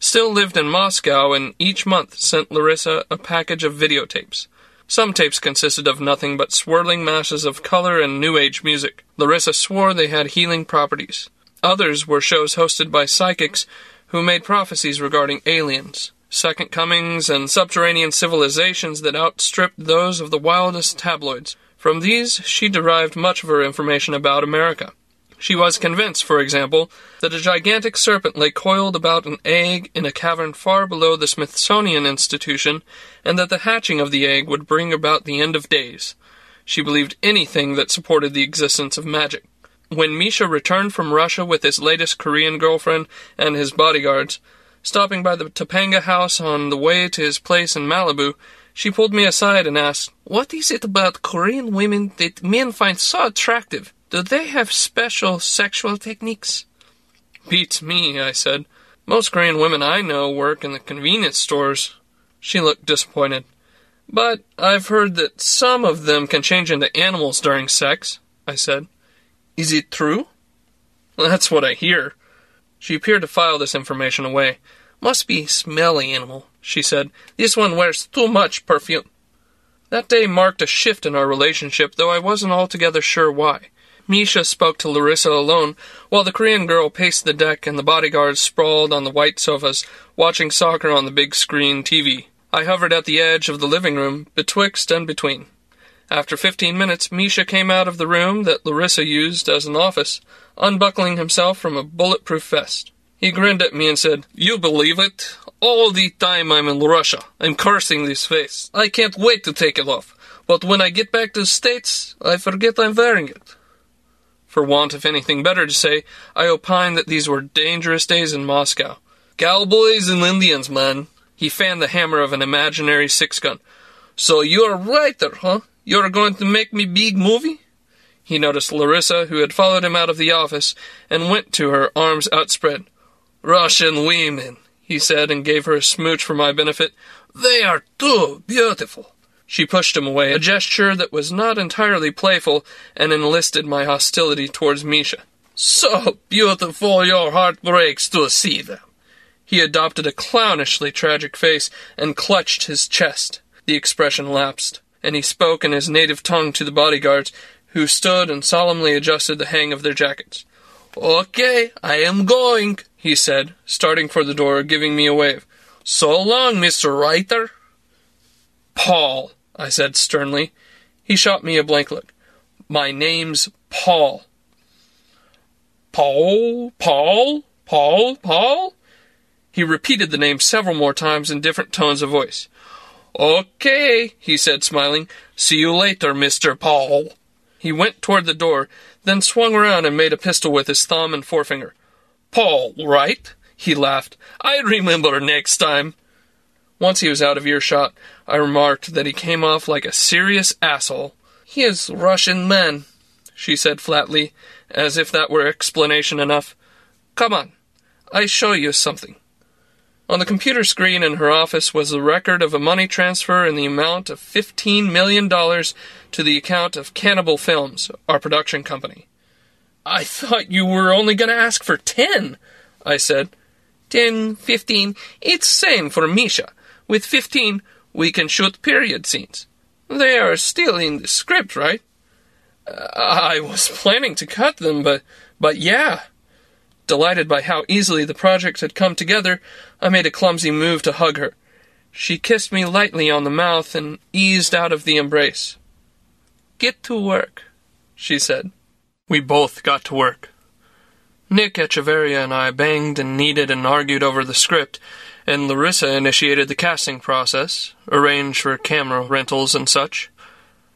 still lived in Moscow and each month sent Larisa a package of videotapes. Some tapes consisted of nothing but swirling masses of color and new age music. Larisa swore they had healing properties. Others were shows hosted by psychics who made prophecies regarding aliens, second comings, and subterranean civilizations that outstripped those of the wildest tabloids. From these, she derived much of her information about America. She was convinced, for example, that a gigantic serpent lay coiled about an egg in a cavern far below the Smithsonian Institution, and that the hatching of the egg would bring about the end of days. She believed anything that supported the existence of magic. When Misha returned from Russia with his latest Korean girlfriend and his bodyguards, stopping by the Topanga house on the way to his place in Malibu, she pulled me aside and asked, What is it about Korean women that men find so attractive? Do they have special sexual techniques? Beats me, I said. Most Korean women I know work in the convenience stores. She looked disappointed. But I've heard that some of them can change into animals during sex, I said. Is it true? That's what I hear. She appeared to file this information away. Must be smelly animal, she said. This one wears too much perfume. That day marked a shift in our relationship, though I wasn't altogether sure why. Misha spoke to Larisa alone, while the Korean girl paced the deck and the bodyguards sprawled on the white sofas, watching soccer on the big screen TV. I hovered at the edge of the living room, betwixt and between. After fifteen minutes, Misha came out of the room that Larisa used as an office, unbuckling himself from a bulletproof vest. He grinned at me and said, You believe it? All the time I'm in Russia, I'm cursing this face. I can't wait to take it off. But when I get back to the States, I forget I'm wearing it. For want of anything better to say, I opined that these were dangerous days in Moscow. Cowboys and Indians, man. He fanned the hammer of an imaginary six gun. So you're a writer, huh? You're going to make me big movie? He noticed Larisa, who had followed him out of the office, and went to her, arms outspread. Russian women, he said, and gave her a smooch for my benefit. They are too beautiful. She pushed him away, a gesture that was not entirely playful and enlisted my hostility towards Misha. So beautiful your heart breaks to see them. He adopted a clownishly tragic face and clutched his chest. The expression lapsed, and he spoke in his native tongue to the bodyguards, who stood and solemnly adjusted the hang of their jackets. Okay, I am going, he said, starting for the door, giving me a wave. So long, Mr. Writer. Paul, I said sternly. He shot me a blank look. My name's Paul. Paul, Paul, Paul, Paul? He repeated the name several more times in different tones of voice. Okay, he said, smiling. See you later, Mr. Paul. He went toward the door, then swung around and made a pistol with his thumb and forefinger. Paul, right? He laughed. I remember next time. Once he was out of earshot, I remarked that he came off like a serious asshole. He is Russian man, she said flatly, as if that were explanation enough. Come on, I show you something. On the computer screen in her office was the record of a money transfer in the amount of $15 million to the account of Cannibal Films, our production company. I thought you were only going to ask for ten, I said. Ten, fifteen, it's same for Misha. With 15, we can shoot period scenes. They are still in the script, right? Uh, I was planning to cut them, but, but yeah. Delighted by how easily the project had come together, I made a clumsy move to hug her. She kissed me lightly on the mouth and eased out of the embrace. Get to work, she said. We both got to work. Nick Echeverria and I banged and kneaded and argued over the script, and Larisa initiated the casting process, arranged for camera rentals and such.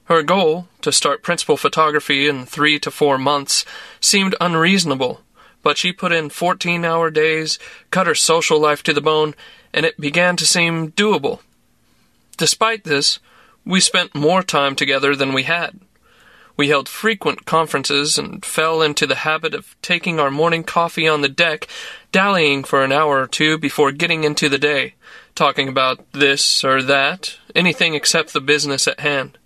Her goal, to start principal photography in three to four months, seemed unreasonable, but she put in 14 hour days, cut her social life to the bone, and it began to seem doable. Despite this, we spent more time together than we had. We held frequent conferences and fell into the habit of taking our morning coffee on the deck, dallying for an hour or two before getting into the day, talking about this or that, anything except the business at hand.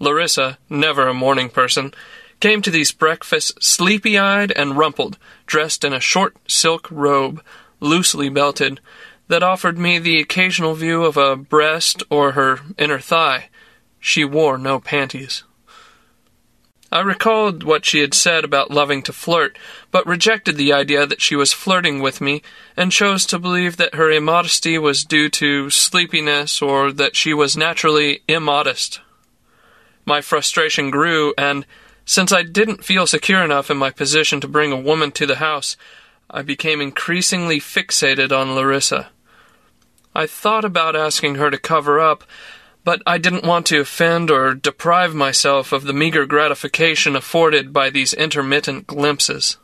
Larisa, never a morning person, came to these breakfasts sleepy eyed and rumpled, dressed in a short silk robe, loosely belted, that offered me the occasional view of a breast or her inner thigh. She wore no panties. I recalled what she had said about loving to flirt, but rejected the idea that she was flirting with me, and chose to believe that her immodesty was due to sleepiness or that she was naturally immodest. My frustration grew, and since I didn't feel secure enough in my position to bring a woman to the house, I became increasingly fixated on Larisa. I thought about asking her to cover up, but I didn't want to offend or deprive myself of the meager gratification afforded by these intermittent glimpses.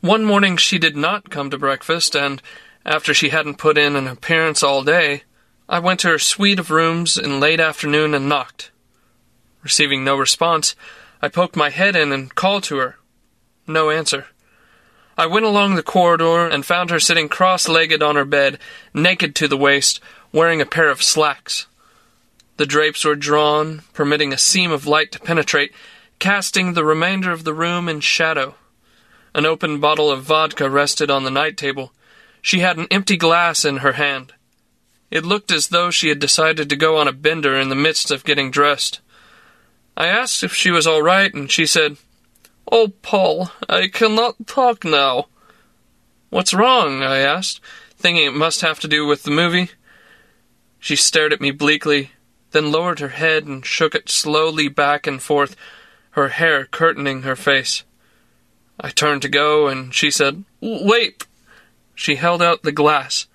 One morning she did not come to breakfast, and after she hadn't put in an appearance all day, I went to her suite of rooms in late afternoon and knocked. Receiving no response, I poked my head in and called to her. No answer. I went along the corridor and found her sitting cross legged on her bed, naked to the waist, wearing a pair of slacks. The drapes were drawn, permitting a seam of light to penetrate, casting the remainder of the room in shadow. An open bottle of vodka rested on the night table. She had an empty glass in her hand. It looked as though she had decided to go on a bender in the midst of getting dressed. I asked if she was all right, and she said, Oh, Paul, I cannot talk now. What's wrong? I asked, thinking it must have to do with the movie. She stared at me bleakly, then lowered her head and shook it slowly back and forth, her hair curtaining her face. I turned to go, and she said, Wait. She held out the glass.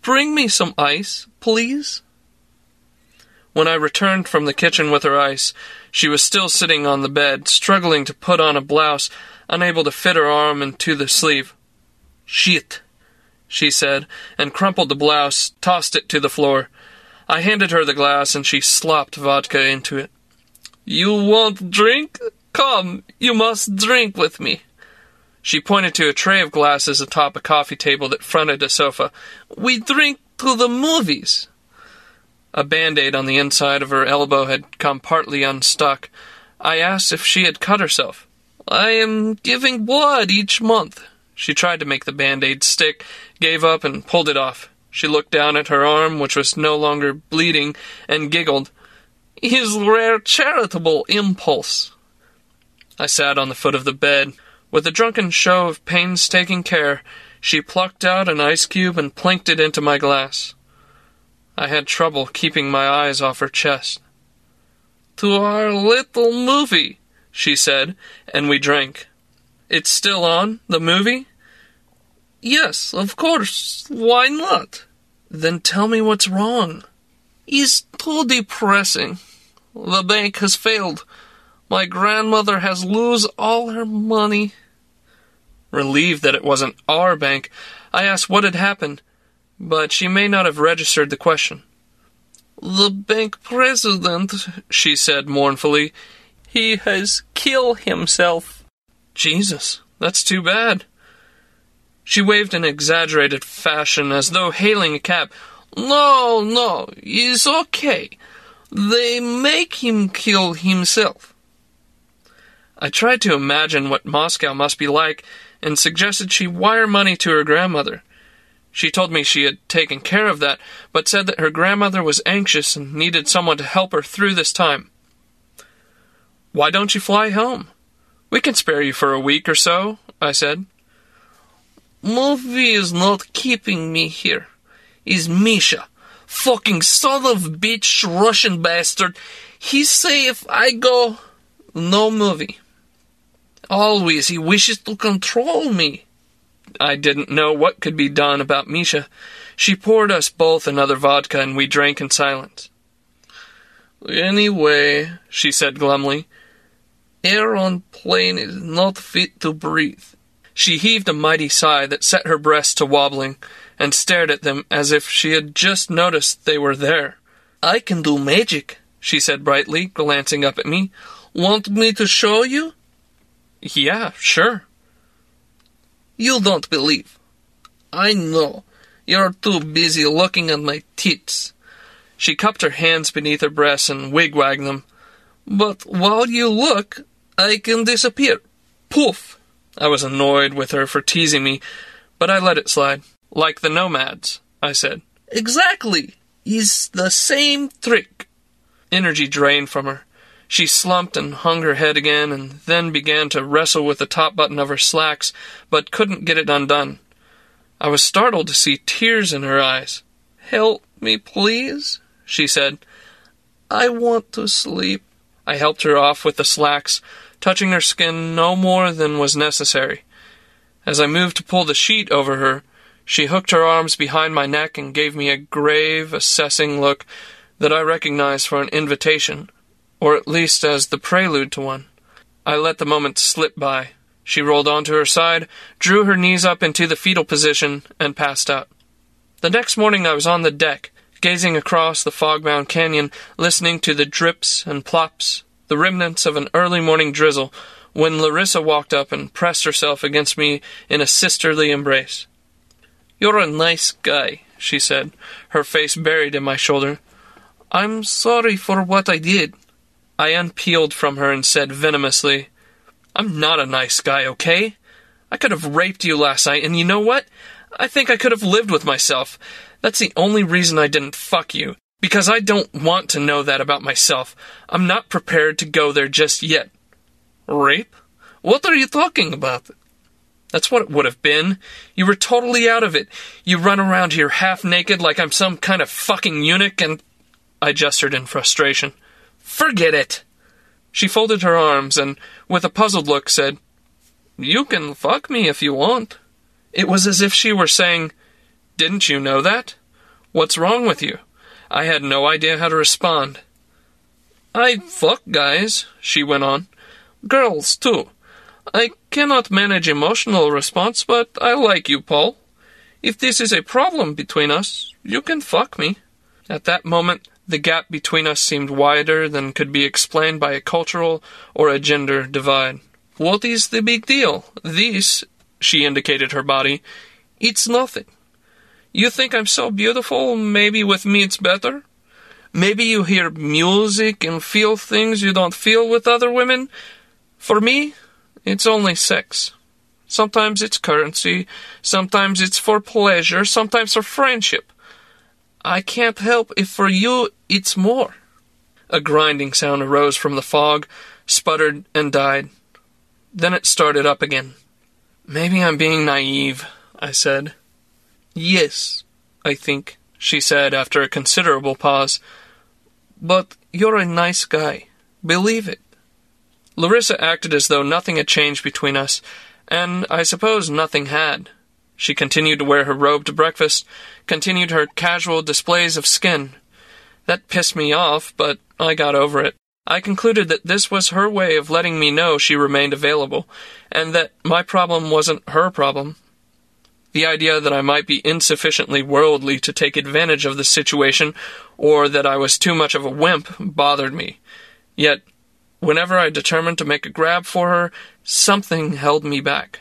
Bring me some ice, please. When I returned from the kitchen with her ice, she was still sitting on the bed, struggling to put on a blouse, unable to fit her arm into the sleeve. Shit, she said, and crumpled the blouse, tossed it to the floor. I handed her the glass, and she slopped vodka into it. You want drink? Come, you must drink with me. She pointed to a tray of glasses atop a coffee table that fronted a sofa. We drink to the movies. A band aid on the inside of her elbow had come partly unstuck. I asked if she had cut herself. I am giving blood each month. She tried to make the band aid stick, gave up, and pulled it off. She looked down at her arm, which was no longer bleeding, and giggled. His rare charitable impulse. I sat on the foot of the bed. With a drunken show of painstaking care, she plucked out an ice cube and plinked it into my glass. I had trouble keeping my eyes off her chest. To our little movie, she said, and we drank. It's still on, the movie? Yes, of course. Why not? Then tell me what's wrong. It's too depressing. The bank has failed. My grandmother has lose all her money. Relieved that it wasn't our bank, I asked what had happened, but she may not have registered the question. The bank president, she said mournfully, he has killed himself. Jesus, that's too bad. She waved in exaggerated fashion as though hailing a cab. No, no, it's okay. They make him kill himself. I tried to imagine what Moscow must be like and suggested she wire money to her grandmother. She told me she had taken care of that, but said that her grandmother was anxious and needed someone to help her through this time. Why don't you fly home? We can spare you for a week or so, I said. Movie is not keeping me here. Is Misha. Fucking son of bitch Russian bastard. He say if I go, no movie. Always he wishes to control me. I didn't know what could be done about Misha. She poured us both another vodka and we drank in silence. Anyway, she said glumly, air on plane is not fit to breathe. She heaved a mighty sigh that set her breasts to wobbling and stared at them as if she had just noticed they were there. I can do magic, she said brightly, glancing up at me. Want me to show you? Yeah, sure. You don't believe. I know. You're too busy looking at my tits. She cupped her hands beneath her breasts and wigwagged them. But while you look, I can disappear. Poof! I was annoyed with her for teasing me, but I let it slide. Like the nomads, I said. Exactly. Is the same trick. Energy drained from her. She slumped and hung her head again, and then began to wrestle with the top button of her slacks, but couldn't get it undone. I was startled to see tears in her eyes. Help me, please, she said. I want to sleep. I helped her off with the slacks, touching her skin no more than was necessary. As I moved to pull the sheet over her, she hooked her arms behind my neck and gave me a grave, assessing look that I recognized for an invitation or at least as the prelude to one. I let the moment slip by. She rolled onto her side, drew her knees up into the fetal position, and passed out. The next morning I was on the deck, gazing across the fog-bound canyon, listening to the drips and plops, the remnants of an early morning drizzle, when Larisa walked up and pressed herself against me in a sisterly embrace. You're a nice guy, she said, her face buried in my shoulder. I'm sorry for what I did. I unpeeled from her and said venomously, I'm not a nice guy, okay? I could have raped you last night, and you know what? I think I could have lived with myself. That's the only reason I didn't fuck you. Because I don't want to know that about myself. I'm not prepared to go there just yet. Rape? What are you talking about? That's what it would have been. You were totally out of it. You run around here half naked like I'm some kind of fucking eunuch, and. I gestured in frustration. Forget it. She folded her arms and, with a puzzled look, said, You can fuck me if you want. It was as if she were saying, Didn't you know that? What's wrong with you? I had no idea how to respond. I fuck guys, she went on. Girls, too. I cannot manage emotional response, but I like you, Paul. If this is a problem between us, you can fuck me. At that moment, the gap between us seemed wider than could be explained by a cultural or a gender divide. What is the big deal? This, she indicated her body, it's nothing. You think I'm so beautiful, maybe with me it's better? Maybe you hear music and feel things you don't feel with other women? For me, it's only sex. Sometimes it's currency, sometimes it's for pleasure, sometimes for friendship. I can't help if for you it's more. A grinding sound arose from the fog, sputtered, and died. Then it started up again. Maybe I'm being naive, I said. Yes, I think, she said after a considerable pause. But you're a nice guy. Believe it. Larisa acted as though nothing had changed between us, and I suppose nothing had. She continued to wear her robe to breakfast, continued her casual displays of skin. That pissed me off, but I got over it. I concluded that this was her way of letting me know she remained available, and that my problem wasn't her problem. The idea that I might be insufficiently worldly to take advantage of the situation, or that I was too much of a wimp, bothered me. Yet, whenever I determined to make a grab for her, something held me back.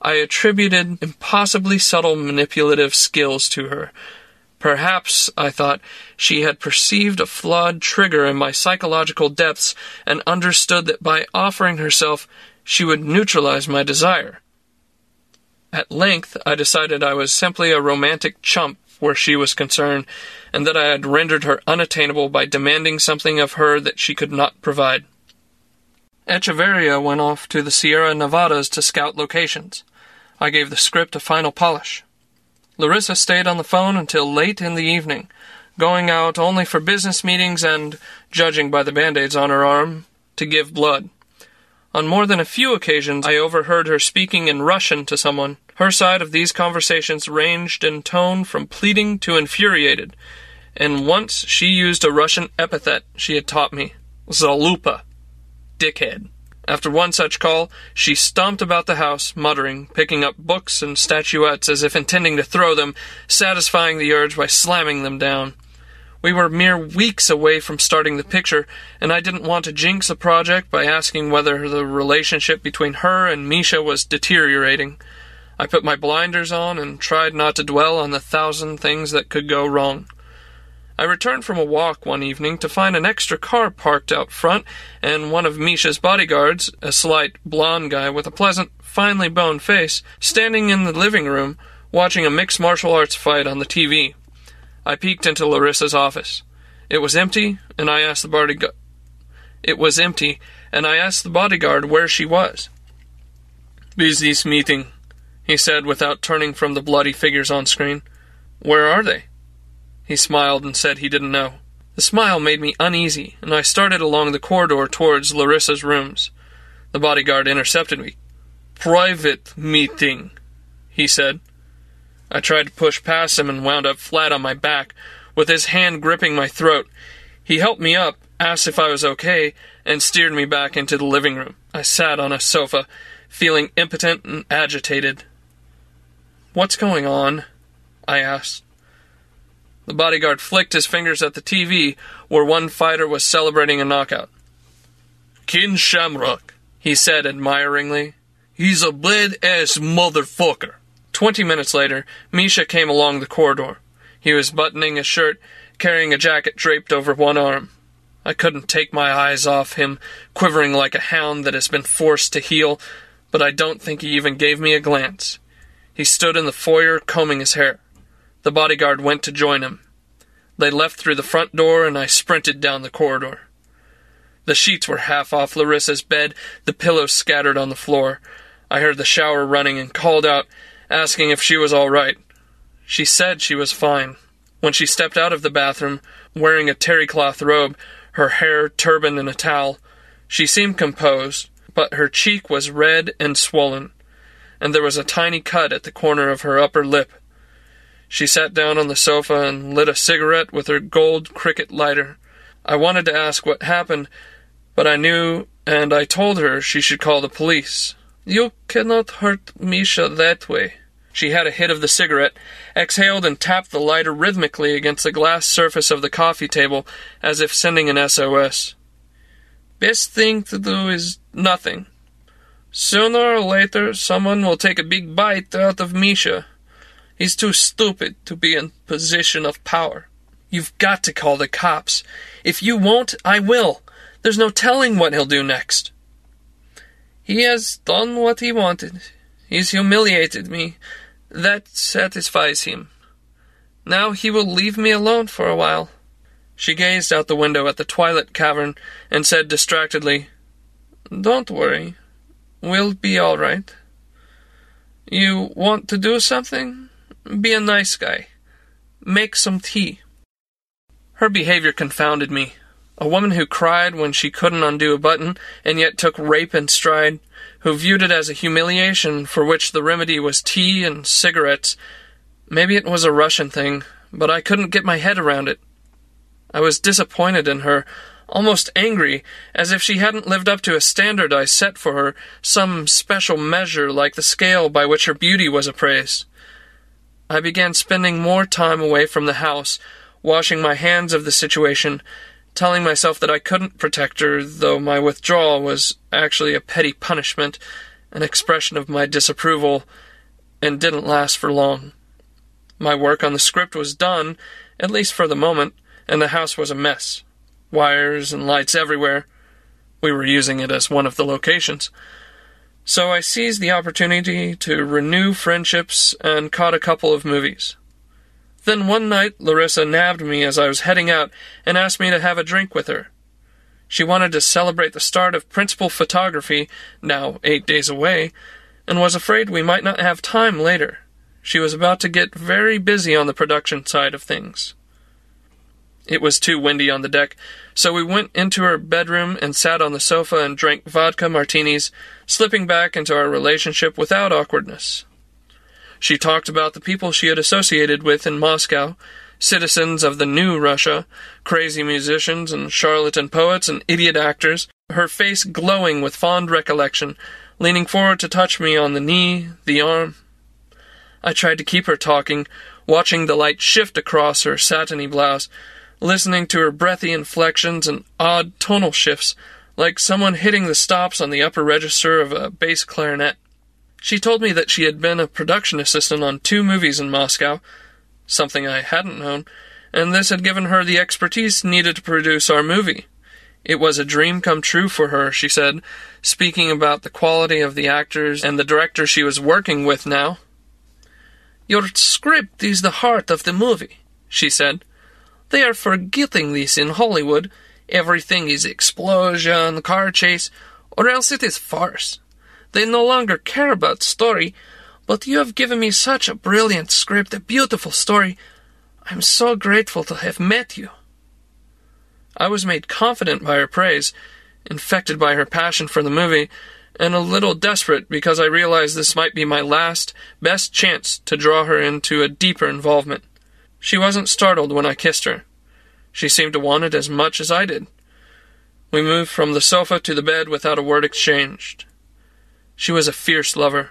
I attributed impossibly subtle manipulative skills to her. Perhaps, I thought, she had perceived a flawed trigger in my psychological depths and understood that by offering herself, she would neutralize my desire. At length, I decided I was simply a romantic chump where she was concerned, and that I had rendered her unattainable by demanding something of her that she could not provide. Echeverria went off to the Sierra Nevadas to scout locations. I gave the script a final polish. Larisa stayed on the phone until late in the evening, going out only for business meetings and, judging by the band aids on her arm, to give blood. On more than a few occasions, I overheard her speaking in Russian to someone. Her side of these conversations ranged in tone from pleading to infuriated, and once she used a Russian epithet she had taught me Zalupa, dickhead. After one such call, she stomped about the house, muttering, picking up books and statuettes as if intending to throw them, satisfying the urge by slamming them down. We were mere weeks away from starting the picture, and I didn't want to jinx the project by asking whether the relationship between her and Misha was deteriorating. I put my blinders on and tried not to dwell on the thousand things that could go wrong. I returned from a walk one evening to find an extra car parked out front and one of Misha's bodyguards, a slight, blond guy with a pleasant, finely boned face, standing in the living room watching a mixed martial arts fight on the TV. I peeked into Larisa's office. It was empty, and I asked the bodyguard. It was empty, and I asked the bodyguard where she was. Business meeting, he said without turning from the bloody figures on screen. Where are they? He smiled and said he didn't know. The smile made me uneasy, and I started along the corridor towards Larisa's rooms. The bodyguard intercepted me. Private meeting, he said. I tried to push past him and wound up flat on my back, with his hand gripping my throat. He helped me up, asked if I was okay, and steered me back into the living room. I sat on a sofa, feeling impotent and agitated. What's going on? I asked. The bodyguard flicked his fingers at the TV where one fighter was celebrating a knockout. Ken Shamrock, he said admiringly. He's a blade ass motherfucker. Twenty minutes later, Misha came along the corridor. He was buttoning a shirt, carrying a jacket draped over one arm. I couldn't take my eyes off him, quivering like a hound that has been forced to heel, but I don't think he even gave me a glance. He stood in the foyer combing his hair. The bodyguard went to join him. They left through the front door, and I sprinted down the corridor. The sheets were half off Larisa's bed, the pillows scattered on the floor. I heard the shower running and called out, asking if she was all right. She said she was fine. When she stepped out of the bathroom, wearing a terry cloth robe, her hair turbaned in a towel, she seemed composed, but her cheek was red and swollen, and there was a tiny cut at the corner of her upper lip. She sat down on the sofa and lit a cigarette with her gold cricket lighter. I wanted to ask what happened, but I knew, and I told her she should call the police. You cannot hurt Misha that way. She had a hit of the cigarette, exhaled, and tapped the lighter rhythmically against the glass surface of the coffee table as if sending an SOS. Best thing to do is nothing. Sooner or later, someone will take a big bite out of Misha. He's too stupid to be in position of power. You've got to call the cops. If you won't, I will. There's no telling what he'll do next. He has done what he wanted. He's humiliated me. That satisfies him. Now he will leave me alone for a while. She gazed out the window at the twilight cavern and said distractedly, Don't worry. We'll be all right. You want to do something? Be a nice guy. Make some tea. Her behavior confounded me. A woman who cried when she couldn't undo a button, and yet took rape in stride, who viewed it as a humiliation for which the remedy was tea and cigarettes. Maybe it was a Russian thing, but I couldn't get my head around it. I was disappointed in her, almost angry, as if she hadn't lived up to a standard I set for her, some special measure like the scale by which her beauty was appraised. I began spending more time away from the house, washing my hands of the situation, telling myself that I couldn't protect her, though my withdrawal was actually a petty punishment, an expression of my disapproval, and didn't last for long. My work on the script was done, at least for the moment, and the house was a mess. Wires and lights everywhere. We were using it as one of the locations. So I seized the opportunity to renew friendships and caught a couple of movies. Then one night Larisa nabbed me as I was heading out and asked me to have a drink with her. She wanted to celebrate the start of principal photography, now eight days away, and was afraid we might not have time later. She was about to get very busy on the production side of things. It was too windy on the deck, so we went into her bedroom and sat on the sofa and drank vodka martinis, slipping back into our relationship without awkwardness. She talked about the people she had associated with in Moscow, citizens of the new Russia, crazy musicians and charlatan poets and idiot actors, her face glowing with fond recollection, leaning forward to touch me on the knee, the arm. I tried to keep her talking, watching the light shift across her satiny blouse, listening to her breathy inflections and odd tonal shifts, like someone hitting the stops on the upper register of a bass clarinet. She told me that she had been a production assistant on two movies in Moscow, something I hadn't known, and this had given her the expertise needed to produce our movie. It was a dream come true for her, she said, speaking about the quality of the actors and the director she was working with now. Your script is the heart of the movie, she said. They are forgetting this in Hollywood. Everything is explosion, car chase, or else it is farce. They no longer care about story, but you have given me such a brilliant script, a beautiful story. I'm so grateful to have met you. I was made confident by her praise, infected by her passion for the movie, and a little desperate because I realized this might be my last, best chance to draw her into a deeper involvement. She wasn't startled when I kissed her. She seemed to want it as much as I did. We moved from the sofa to the bed without a word exchanged. She was a fierce lover.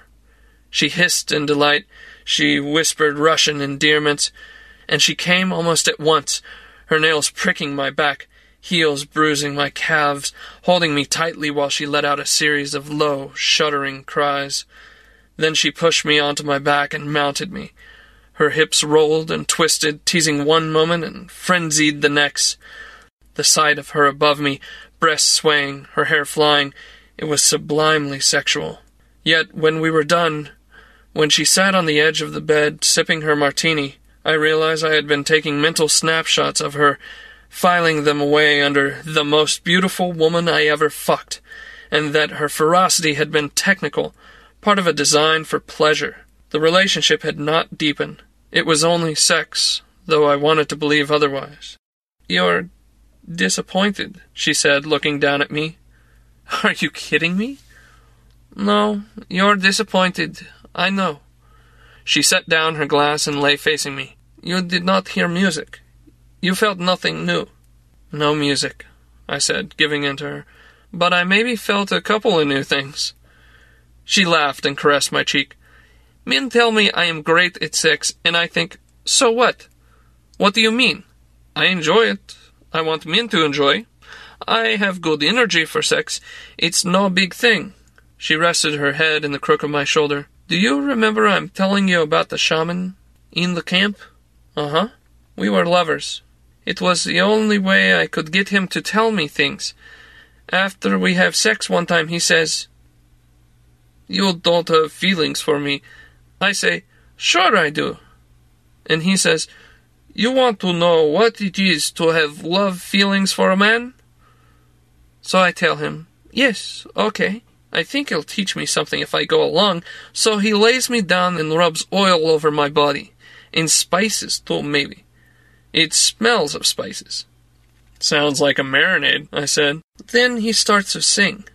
She hissed in delight, she whispered Russian endearments, and she came almost at once, her nails pricking my back, heels bruising my calves, holding me tightly while she let out a series of low, shuddering cries. Then she pushed me onto my back and mounted me. Her hips rolled and twisted, teasing one moment and frenzied the next. The sight of her above me, breasts swaying, her hair flying, it was sublimely sexual. Yet when we were done, when she sat on the edge of the bed, sipping her martini, I realized I had been taking mental snapshots of her filing them away under the most beautiful woman I ever fucked, and that her ferocity had been technical, part of a design for pleasure. The relationship had not deepened. It was only sex, though I wanted to believe otherwise. You're disappointed, she said, looking down at me. Are you kidding me? No, you're disappointed. I know. She set down her glass and lay facing me. You did not hear music. You felt nothing new. No music, I said, giving in to her. But I maybe felt a couple of new things. She laughed and caressed my cheek. Men tell me I am great at sex, and I think, so what? What do you mean? I enjoy it. I want men to enjoy. I have good energy for sex. It's no big thing. She rested her head in the crook of my shoulder. Do you remember I'm telling you about the shaman in the camp? Uh huh. We were lovers. It was the only way I could get him to tell me things. After we have sex one time, he says, You don't have feelings for me. I say, Sure I do. And he says, You want to know what it is to have love feelings for a man? So I tell him, Yes, okay. I think he'll teach me something if I go along. So he lays me down and rubs oil over my body. And spices too, maybe. It smells of spices. Sounds like a marinade, I said. Then he starts to sing.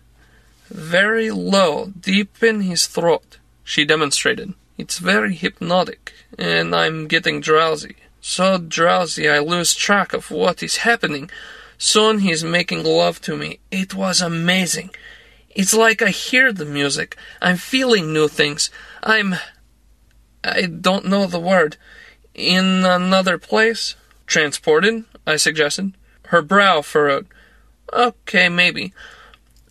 Very low, deep in his throat, she demonstrated. It's very hypnotic, and I'm getting drowsy. So drowsy I lose track of what is happening. Soon he's making love to me. It was amazing. It's like I hear the music. I'm feeling new things. I'm. I don't know the word. In another place? Transported? I suggested. Her brow furrowed. Okay, maybe.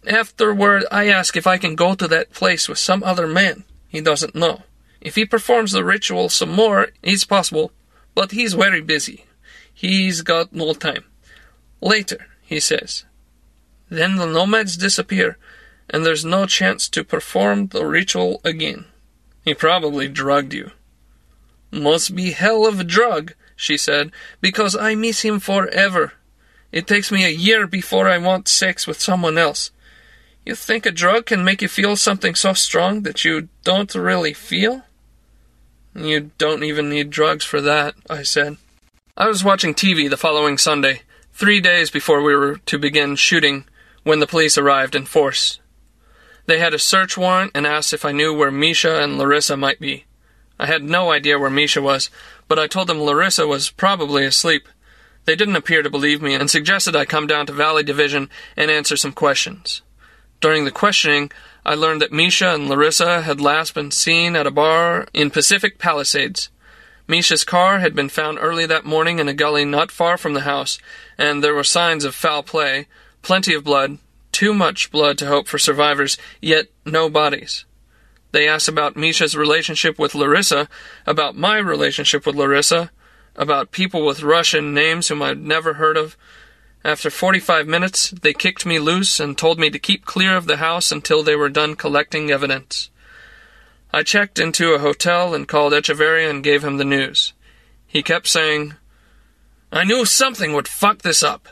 Afterward, I ask if I can go to that place with some other man. He doesn't know. If he performs the ritual some more, it's possible, but he's very busy. He's got no time. Later, he says. Then the nomads disappear, and there's no chance to perform the ritual again. He probably drugged you. Must be hell of a drug, she said, because I miss him forever. It takes me a year before I want sex with someone else. You think a drug can make you feel something so strong that you don't really feel? You don't even need drugs for that, I said. I was watching TV the following Sunday, three days before we were to begin shooting, when the police arrived in force. They had a search warrant and asked if I knew where Misha and Larisa might be. I had no idea where Misha was, but I told them Larisa was probably asleep. They didn't appear to believe me and suggested I come down to Valley Division and answer some questions. During the questioning, I learned that Misha and Larisa had last been seen at a bar in Pacific Palisades. Misha's car had been found early that morning in a gully not far from the house, and there were signs of foul play, plenty of blood, too much blood to hope for survivors, yet no bodies. They asked about Misha's relationship with Larisa, about my relationship with Larisa, about people with Russian names whom I'd never heard of. After 45 minutes, they kicked me loose and told me to keep clear of the house until they were done collecting evidence. I checked into a hotel and called Echeverria and gave him the news. He kept saying, I knew something would fuck this up.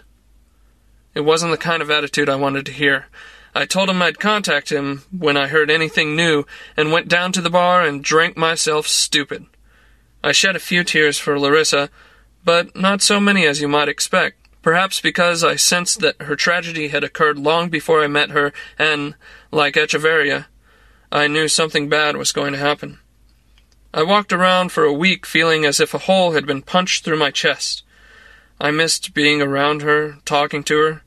It wasn't the kind of attitude I wanted to hear. I told him I'd contact him when I heard anything new and went down to the bar and drank myself stupid. I shed a few tears for Larisa, but not so many as you might expect, perhaps because I sensed that her tragedy had occurred long before I met her, and, like Echeverria, I knew something bad was going to happen. I walked around for a week feeling as if a hole had been punched through my chest. I missed being around her, talking to her.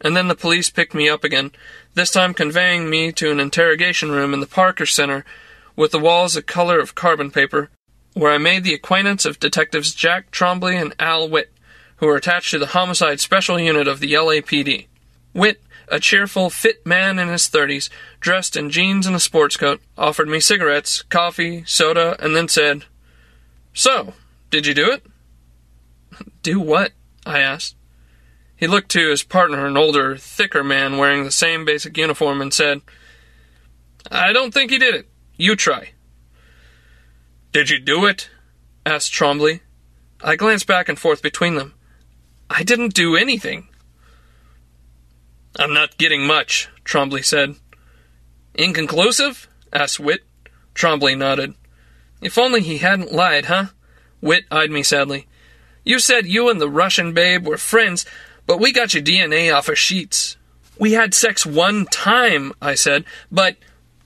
And then the police picked me up again, this time conveying me to an interrogation room in the Parker Center with the walls a color of carbon paper where I made the acquaintance of Detectives Jack Trombley and Al Witt, who were attached to the Homicide Special Unit of the LAPD. Witt, a cheerful, fit man in his thirties, dressed in jeans and a sports coat, offered me cigarettes, coffee, soda, and then said, So, did you do it? Do what? I asked. He looked to his partner, an older, thicker man wearing the same basic uniform, and said, I don't think he did it. You try. Did you do it? asked Trombley. I glanced back and forth between them. I didn't do anything. I'm not getting much, Trombley said. Inconclusive? asked Witt. Trombley nodded. If only he hadn't lied, huh? Witt eyed me sadly. You said you and the Russian babe were friends, but we got your DNA off her sheets. We had sex one time, I said, but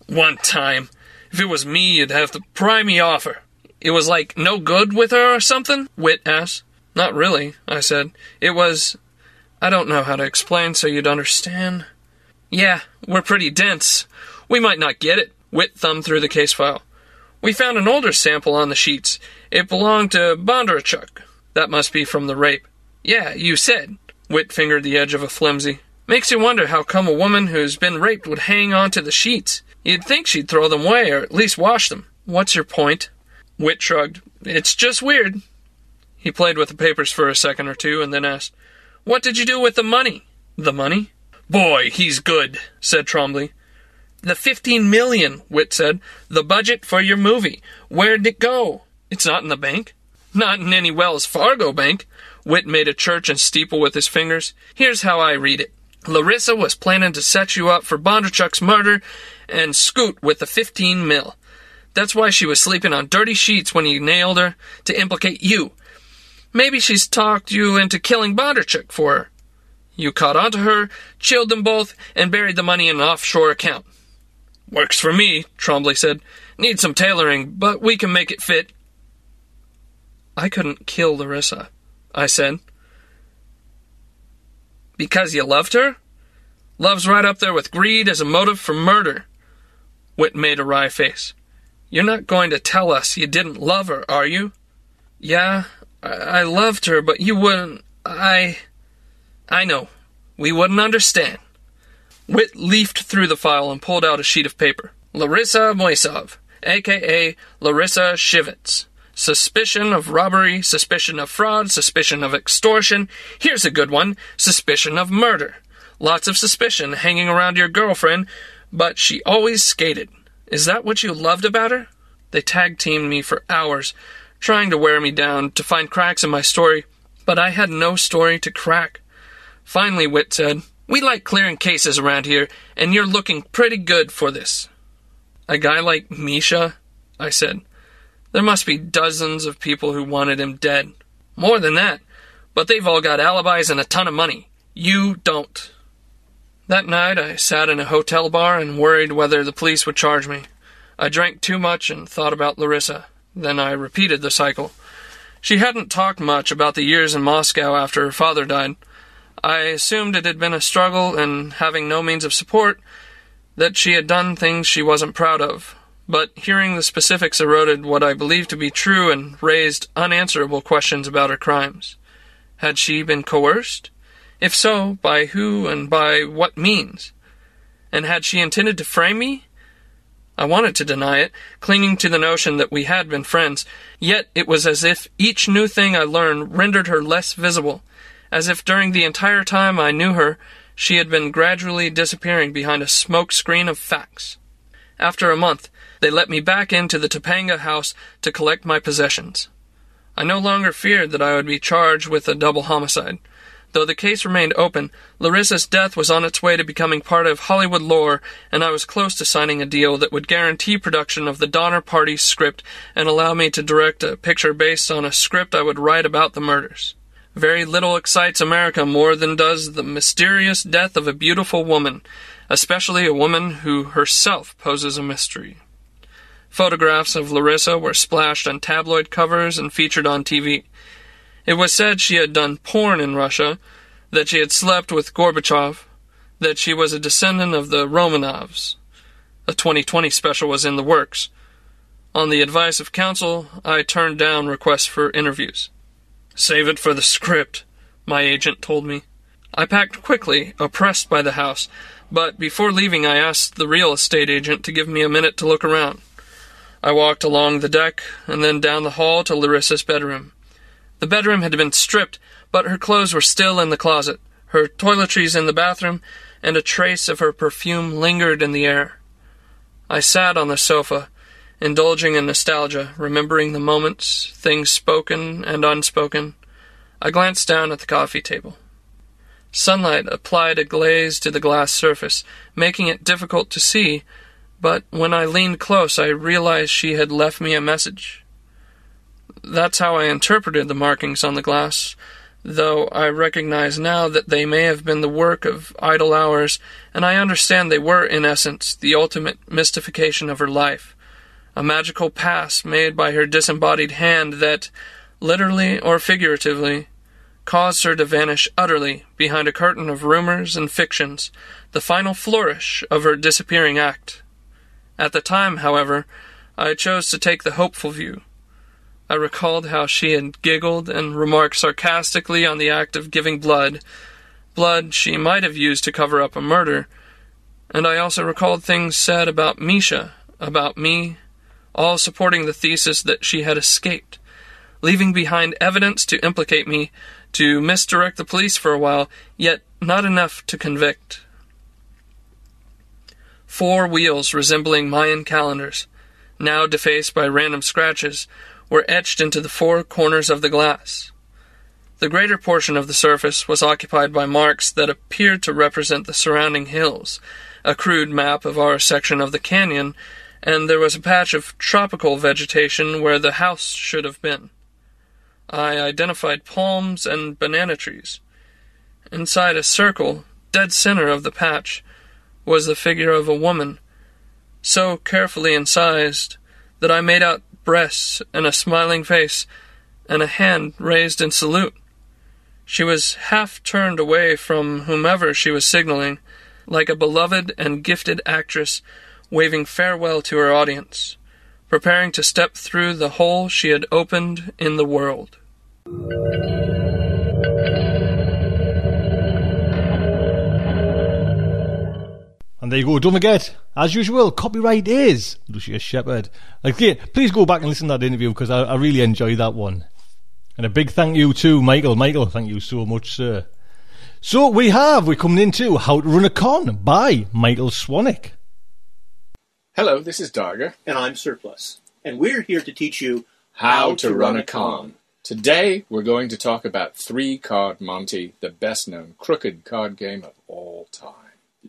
one time. If it was me, you'd have to pry me off her. It was like no good with her or something? Witt asked. Not really, I said. It was. I don't know how to explain so you'd understand. Yeah, we're pretty dense. We might not get it. Witt thumbed through the case file. We found an older sample on the sheets. It belonged to Bondarchuk. That must be from the rape. Yeah, you said. Witt fingered the edge of a flimsy. Makes you wonder how come a woman who's been raped would hang on to the sheets. You'd think she'd throw them away or at least wash them. What's your point? Witt shrugged. It's just weird. He played with the papers for a second or two and then asked, What did you do with the money? The money? Boy, he's good, said Trombley. The fifteen million, Witt said. The budget for your movie. Where'd it go? It's not in the bank. Not in any Wells Fargo bank. Witt made a church and steeple with his fingers. Here's how I read it. Larisa was planning to set you up for Bondarchuk's murder and scoot with the 15 mil. That's why she was sleeping on dirty sheets when he nailed her to implicate you. Maybe she's talked you into killing Bondarchuk for her. You caught onto her, chilled them both, and buried the money in an offshore account. Works for me, Trombley said. Need some tailoring, but we can make it fit. I couldn't kill Larisa, I said. Because you loved her? Love's right up there with greed as a motive for murder. Witt made a wry face. You're not going to tell us you didn't love her, are you? Yeah, I, loved her, but you wouldn't. I. I know. We wouldn't understand. Witt leafed through the file and pulled out a sheet of paper. Larisa Miusov, aka Larisa Shivitz. Suspicion of robbery, suspicion of fraud, suspicion of extortion. Here's a good one suspicion of murder. Lots of suspicion hanging around your girlfriend, but she always skated. Is that what you loved about her? They tag teamed me for hours, trying to wear me down, to find cracks in my story, but I had no story to crack. Finally, Witt said, We like clearing cases around here, and you're looking pretty good for this. A guy like Misha? I said. There must be dozens of people who wanted him dead. More than that. But they've all got alibis and a ton of money. You don't. That night I sat in a hotel bar and worried whether the police would charge me. I drank too much and thought about Larisa. Then I repeated the cycle. She hadn't talked much about the years in Moscow after her father died. I assumed it had been a struggle, and having no means of support, that she had done things she wasn't proud of. But hearing the specifics eroded what I believed to be true and raised unanswerable questions about her crimes. Had she been coerced? If so, by who and by what means? And had she intended to frame me? I wanted to deny it, clinging to the notion that we had been friends, yet it was as if each new thing I learned rendered her less visible, as if during the entire time I knew her, she had been gradually disappearing behind a smoke screen of facts. After a month, they let me back into the Topanga house to collect my possessions. I no longer feared that I would be charged with a double homicide. Though the case remained open, Larisa's death was on its way to becoming part of Hollywood lore, and I was close to signing a deal that would guarantee production of the Donner Party script and allow me to direct a picture based on a script I would write about the murders. Very little excites America more than does the mysterious death of a beautiful woman, especially a woman who herself poses a mystery. Photographs of Larisa were splashed on tabloid covers and featured on TV. It was said she had done porn in Russia, that she had slept with Gorbachev, that she was a descendant of the Romanovs. A 2020 special was in the works. On the advice of counsel, I turned down requests for interviews. Save it for the script, my agent told me. I packed quickly, oppressed by the house, but before leaving I asked the real estate agent to give me a minute to look around. I walked along the deck and then down the hall to Larisa's bedroom. The bedroom had been stripped, but her clothes were still in the closet, her toiletries in the bathroom, and a trace of her perfume lingered in the air. I sat on the sofa, indulging in nostalgia, remembering the moments, things spoken and unspoken. I glanced down at the coffee table. Sunlight applied a glaze to the glass surface, making it difficult to see, but when I leaned close, I realized she had left me a message. That's how I interpreted the markings on the glass, though I recognize now that they may have been the work of idle hours, and I understand they were, in essence, the ultimate mystification of her life. A magical pass made by her disembodied hand that, literally or figuratively, caused her to vanish utterly behind a curtain of rumors and fictions, the final flourish of her disappearing act. At the time, however, I chose to take the hopeful view. I recalled how she had giggled and remarked sarcastically on the act of giving blood, blood she might have used to cover up a murder, and I also recalled things said about Misha, about me, all supporting the thesis that she had escaped, leaving behind evidence to implicate me, to misdirect the police for a while, yet not enough to convict. Four wheels resembling Mayan calendars, now defaced by random scratches, were etched into the four corners of the glass. The greater portion of the surface was occupied by marks that appeared to represent the surrounding hills, a crude map of our section of the canyon, and there was a patch of tropical vegetation where the house should have been. I identified palms and banana trees. Inside a circle, dead center of the patch, was the figure of a woman, so carefully incised that I made out breasts and a smiling face and a hand raised in salute. She was half turned away from whomever she was signaling, like a beloved and gifted actress waving farewell to her audience, preparing to step through the hole she had opened in the world. And there you go. Don't forget, as usual, copyright is Lucius Shepard. Again, please go back and listen to that interview because I, I really enjoyed that one. And a big thank you to Michael. Michael, thank you so much, sir. So we have, we're coming into How to Run a Con by Michael Swanwick. Hello, this is Darger. And I'm Surplus. And we're here to teach you How to run a con. Today we're going to talk about Three Card Monte, the best known crooked card game of all time.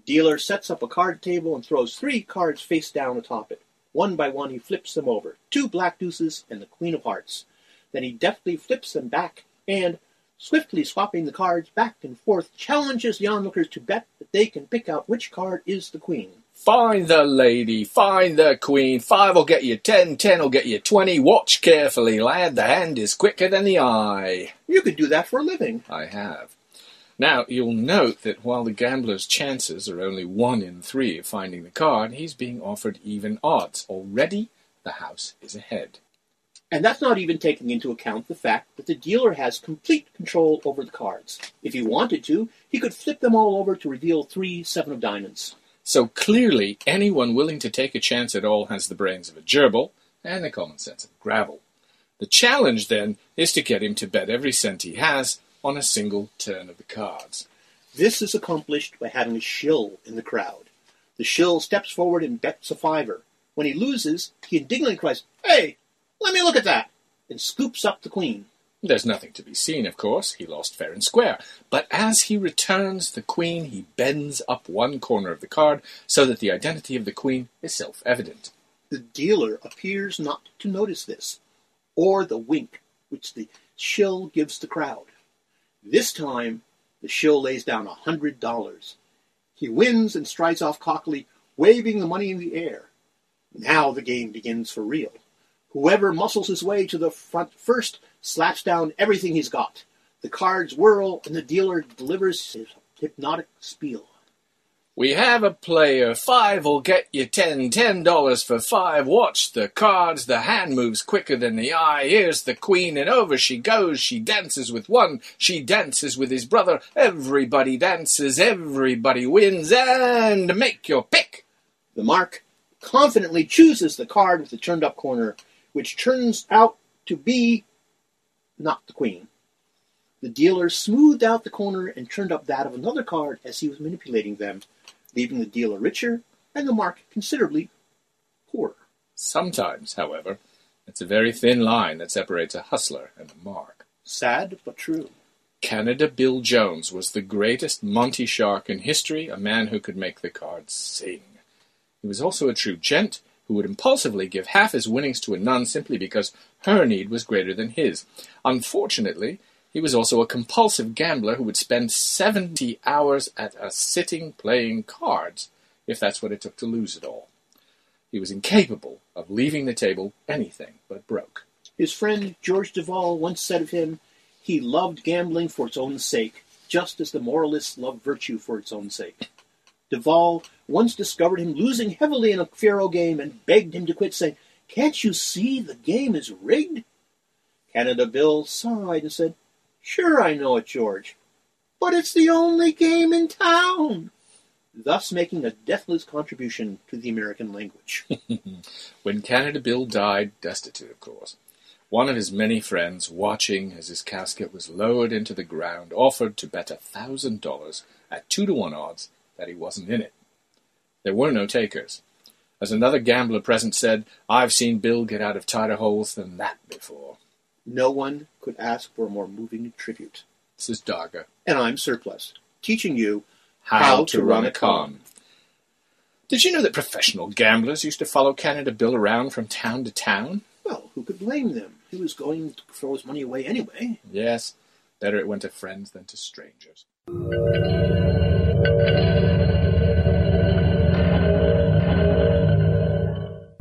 Dealer sets up a card table and throws three cards face down atop it. One by one, he flips them over two black deuces and the queen of hearts. Then he deftly flips them back and, swiftly swapping the cards back and forth, challenges the onlookers to bet that they can pick out which card is the queen. Find the lady, find the queen. Five will get you ten, ten will get you twenty. Watch carefully, lad. The hand is quicker than the eye. You could do that for a living. I have. Now, you'll note that while the gambler's chances are only one in three of finding the card, he's being offered even odds. Already, the house is ahead. And that's not even taking into account the fact that the dealer has complete control over the cards. If he wanted to, he could flip them all over to reveal three seven of diamonds. So clearly, anyone willing to take a chance at all has the brains of a gerbil and the common sense of gravel. The challenge, then, is to get him to bet every cent he has on a single turn of the cards. This is accomplished by having a shill in the crowd. The shill steps forward and bets a fiver. When he loses, he indignantly cries, Hey, let me look at that, and scoops up the queen. There's nothing to be seen, of course. He lost fair and square. But as he returns the queen, he bends up one corner of the card so that the identity of the queen is self evident. The dealer appears not to notice this, or the wink which the shill gives the crowd. This time, the shill lays down a hundred dollars. He wins and strides off cockily, waving the money in the air. Now the game begins for real. Whoever muscles his way to the front first slaps down everything he's got. The cards whirl, and the dealer delivers his hypnotic spiel. We have a player. Five will get you ten. Ten dollars for five. Watch the cards. The hand moves quicker than the eye. Here's the queen, and over she goes. She dances with one. She dances with his brother. Everybody dances. Everybody wins. And make your pick. The mark confidently chooses the card with the turned up corner, which turns out to be not the queen. The dealer smoothed out the corner and turned up that of another card as he was manipulating them, leaving the dealer richer and the mark considerably poorer. Sometimes, however, it's a very thin line that separates a hustler and a mark. Sad but true. Canada Bill Jones was the greatest Monte shark in history, a man who could make the cards sing. He was also a true gent who would impulsively give half his winnings to a nun simply because her need was greater than his. Unfortunately, he was also a compulsive gambler who would spend 70 hours at a sitting playing cards, if that's what it took to lose it all. He was incapable of leaving the table anything but broke. His friend George Devol once said of him, he loved gambling for its own sake, just as the moralists love virtue for its own sake. Devol once discovered him losing heavily in a faro game and begged him to quit, saying, Can't you see the game is rigged? Canada Bill sighed and said, Sure, I know it, George, but it's the only game in town. Thus making a deathless contribution to the American language. when Canada Bill died, destitute, of course, one of his many friends, watching as his casket was lowered into the ground, offered to bet a thousand dollars at two to one odds that he wasn't in it. There were no takers. As another gambler present said, I've seen Bill get out of tighter holes than that before. No one could ask for a more moving tribute. This is Darger. And I'm Surplus, teaching you how, how to, to run, run a con. Did you know that professional gamblers used to follow Canada Bill around from town to town? Well, who could blame them? He was going to throw his money away anyway. Yes, better it went to friends than to strangers.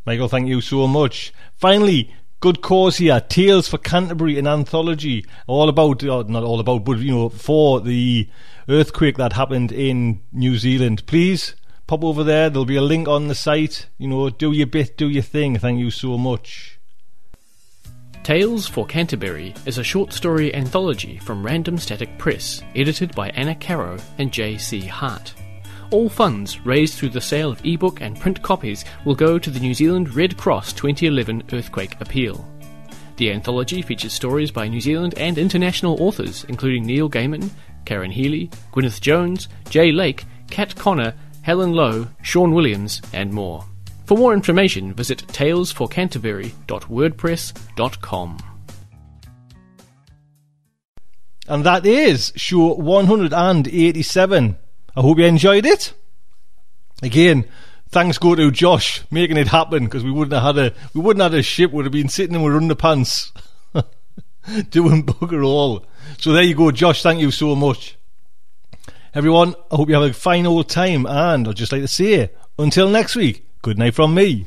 Michael, thank you so much. Finally, good cause here. Tales for Canterbury, an anthology, all about, uh, not all about, but you know, for the earthquake that happened in New Zealand. Please pop over there. There'll be a link on the site. You know, do your bit, do your thing. Thank you so much. Tales for Canterbury is a short story anthology from Random Static Press, edited by Anna Caro and J.C. Hart. All funds raised through the sale of ebook and print copies will go to the New Zealand Red Cross 2011 Earthquake Appeal. The anthology features stories by New Zealand and international authors, including Neil Gaiman, Karen Healey, Gwyneth Jones, Jay Lake, Kat Connor, Helen Lowe, Sean Williams, and more. For more information, visit talesforcanterbury.wordpress.com. And that is show 187. I hope you enjoyed it. Again, thanks go to Josh making it happen because we wouldn't have had a we wouldn't have had a ship. Would have been sitting in our underpants doing bugger all. So there you go, Josh. Thank you so much. Everyone, I hope you have a fine old time, and I'd just like to say, until next week, good night from me.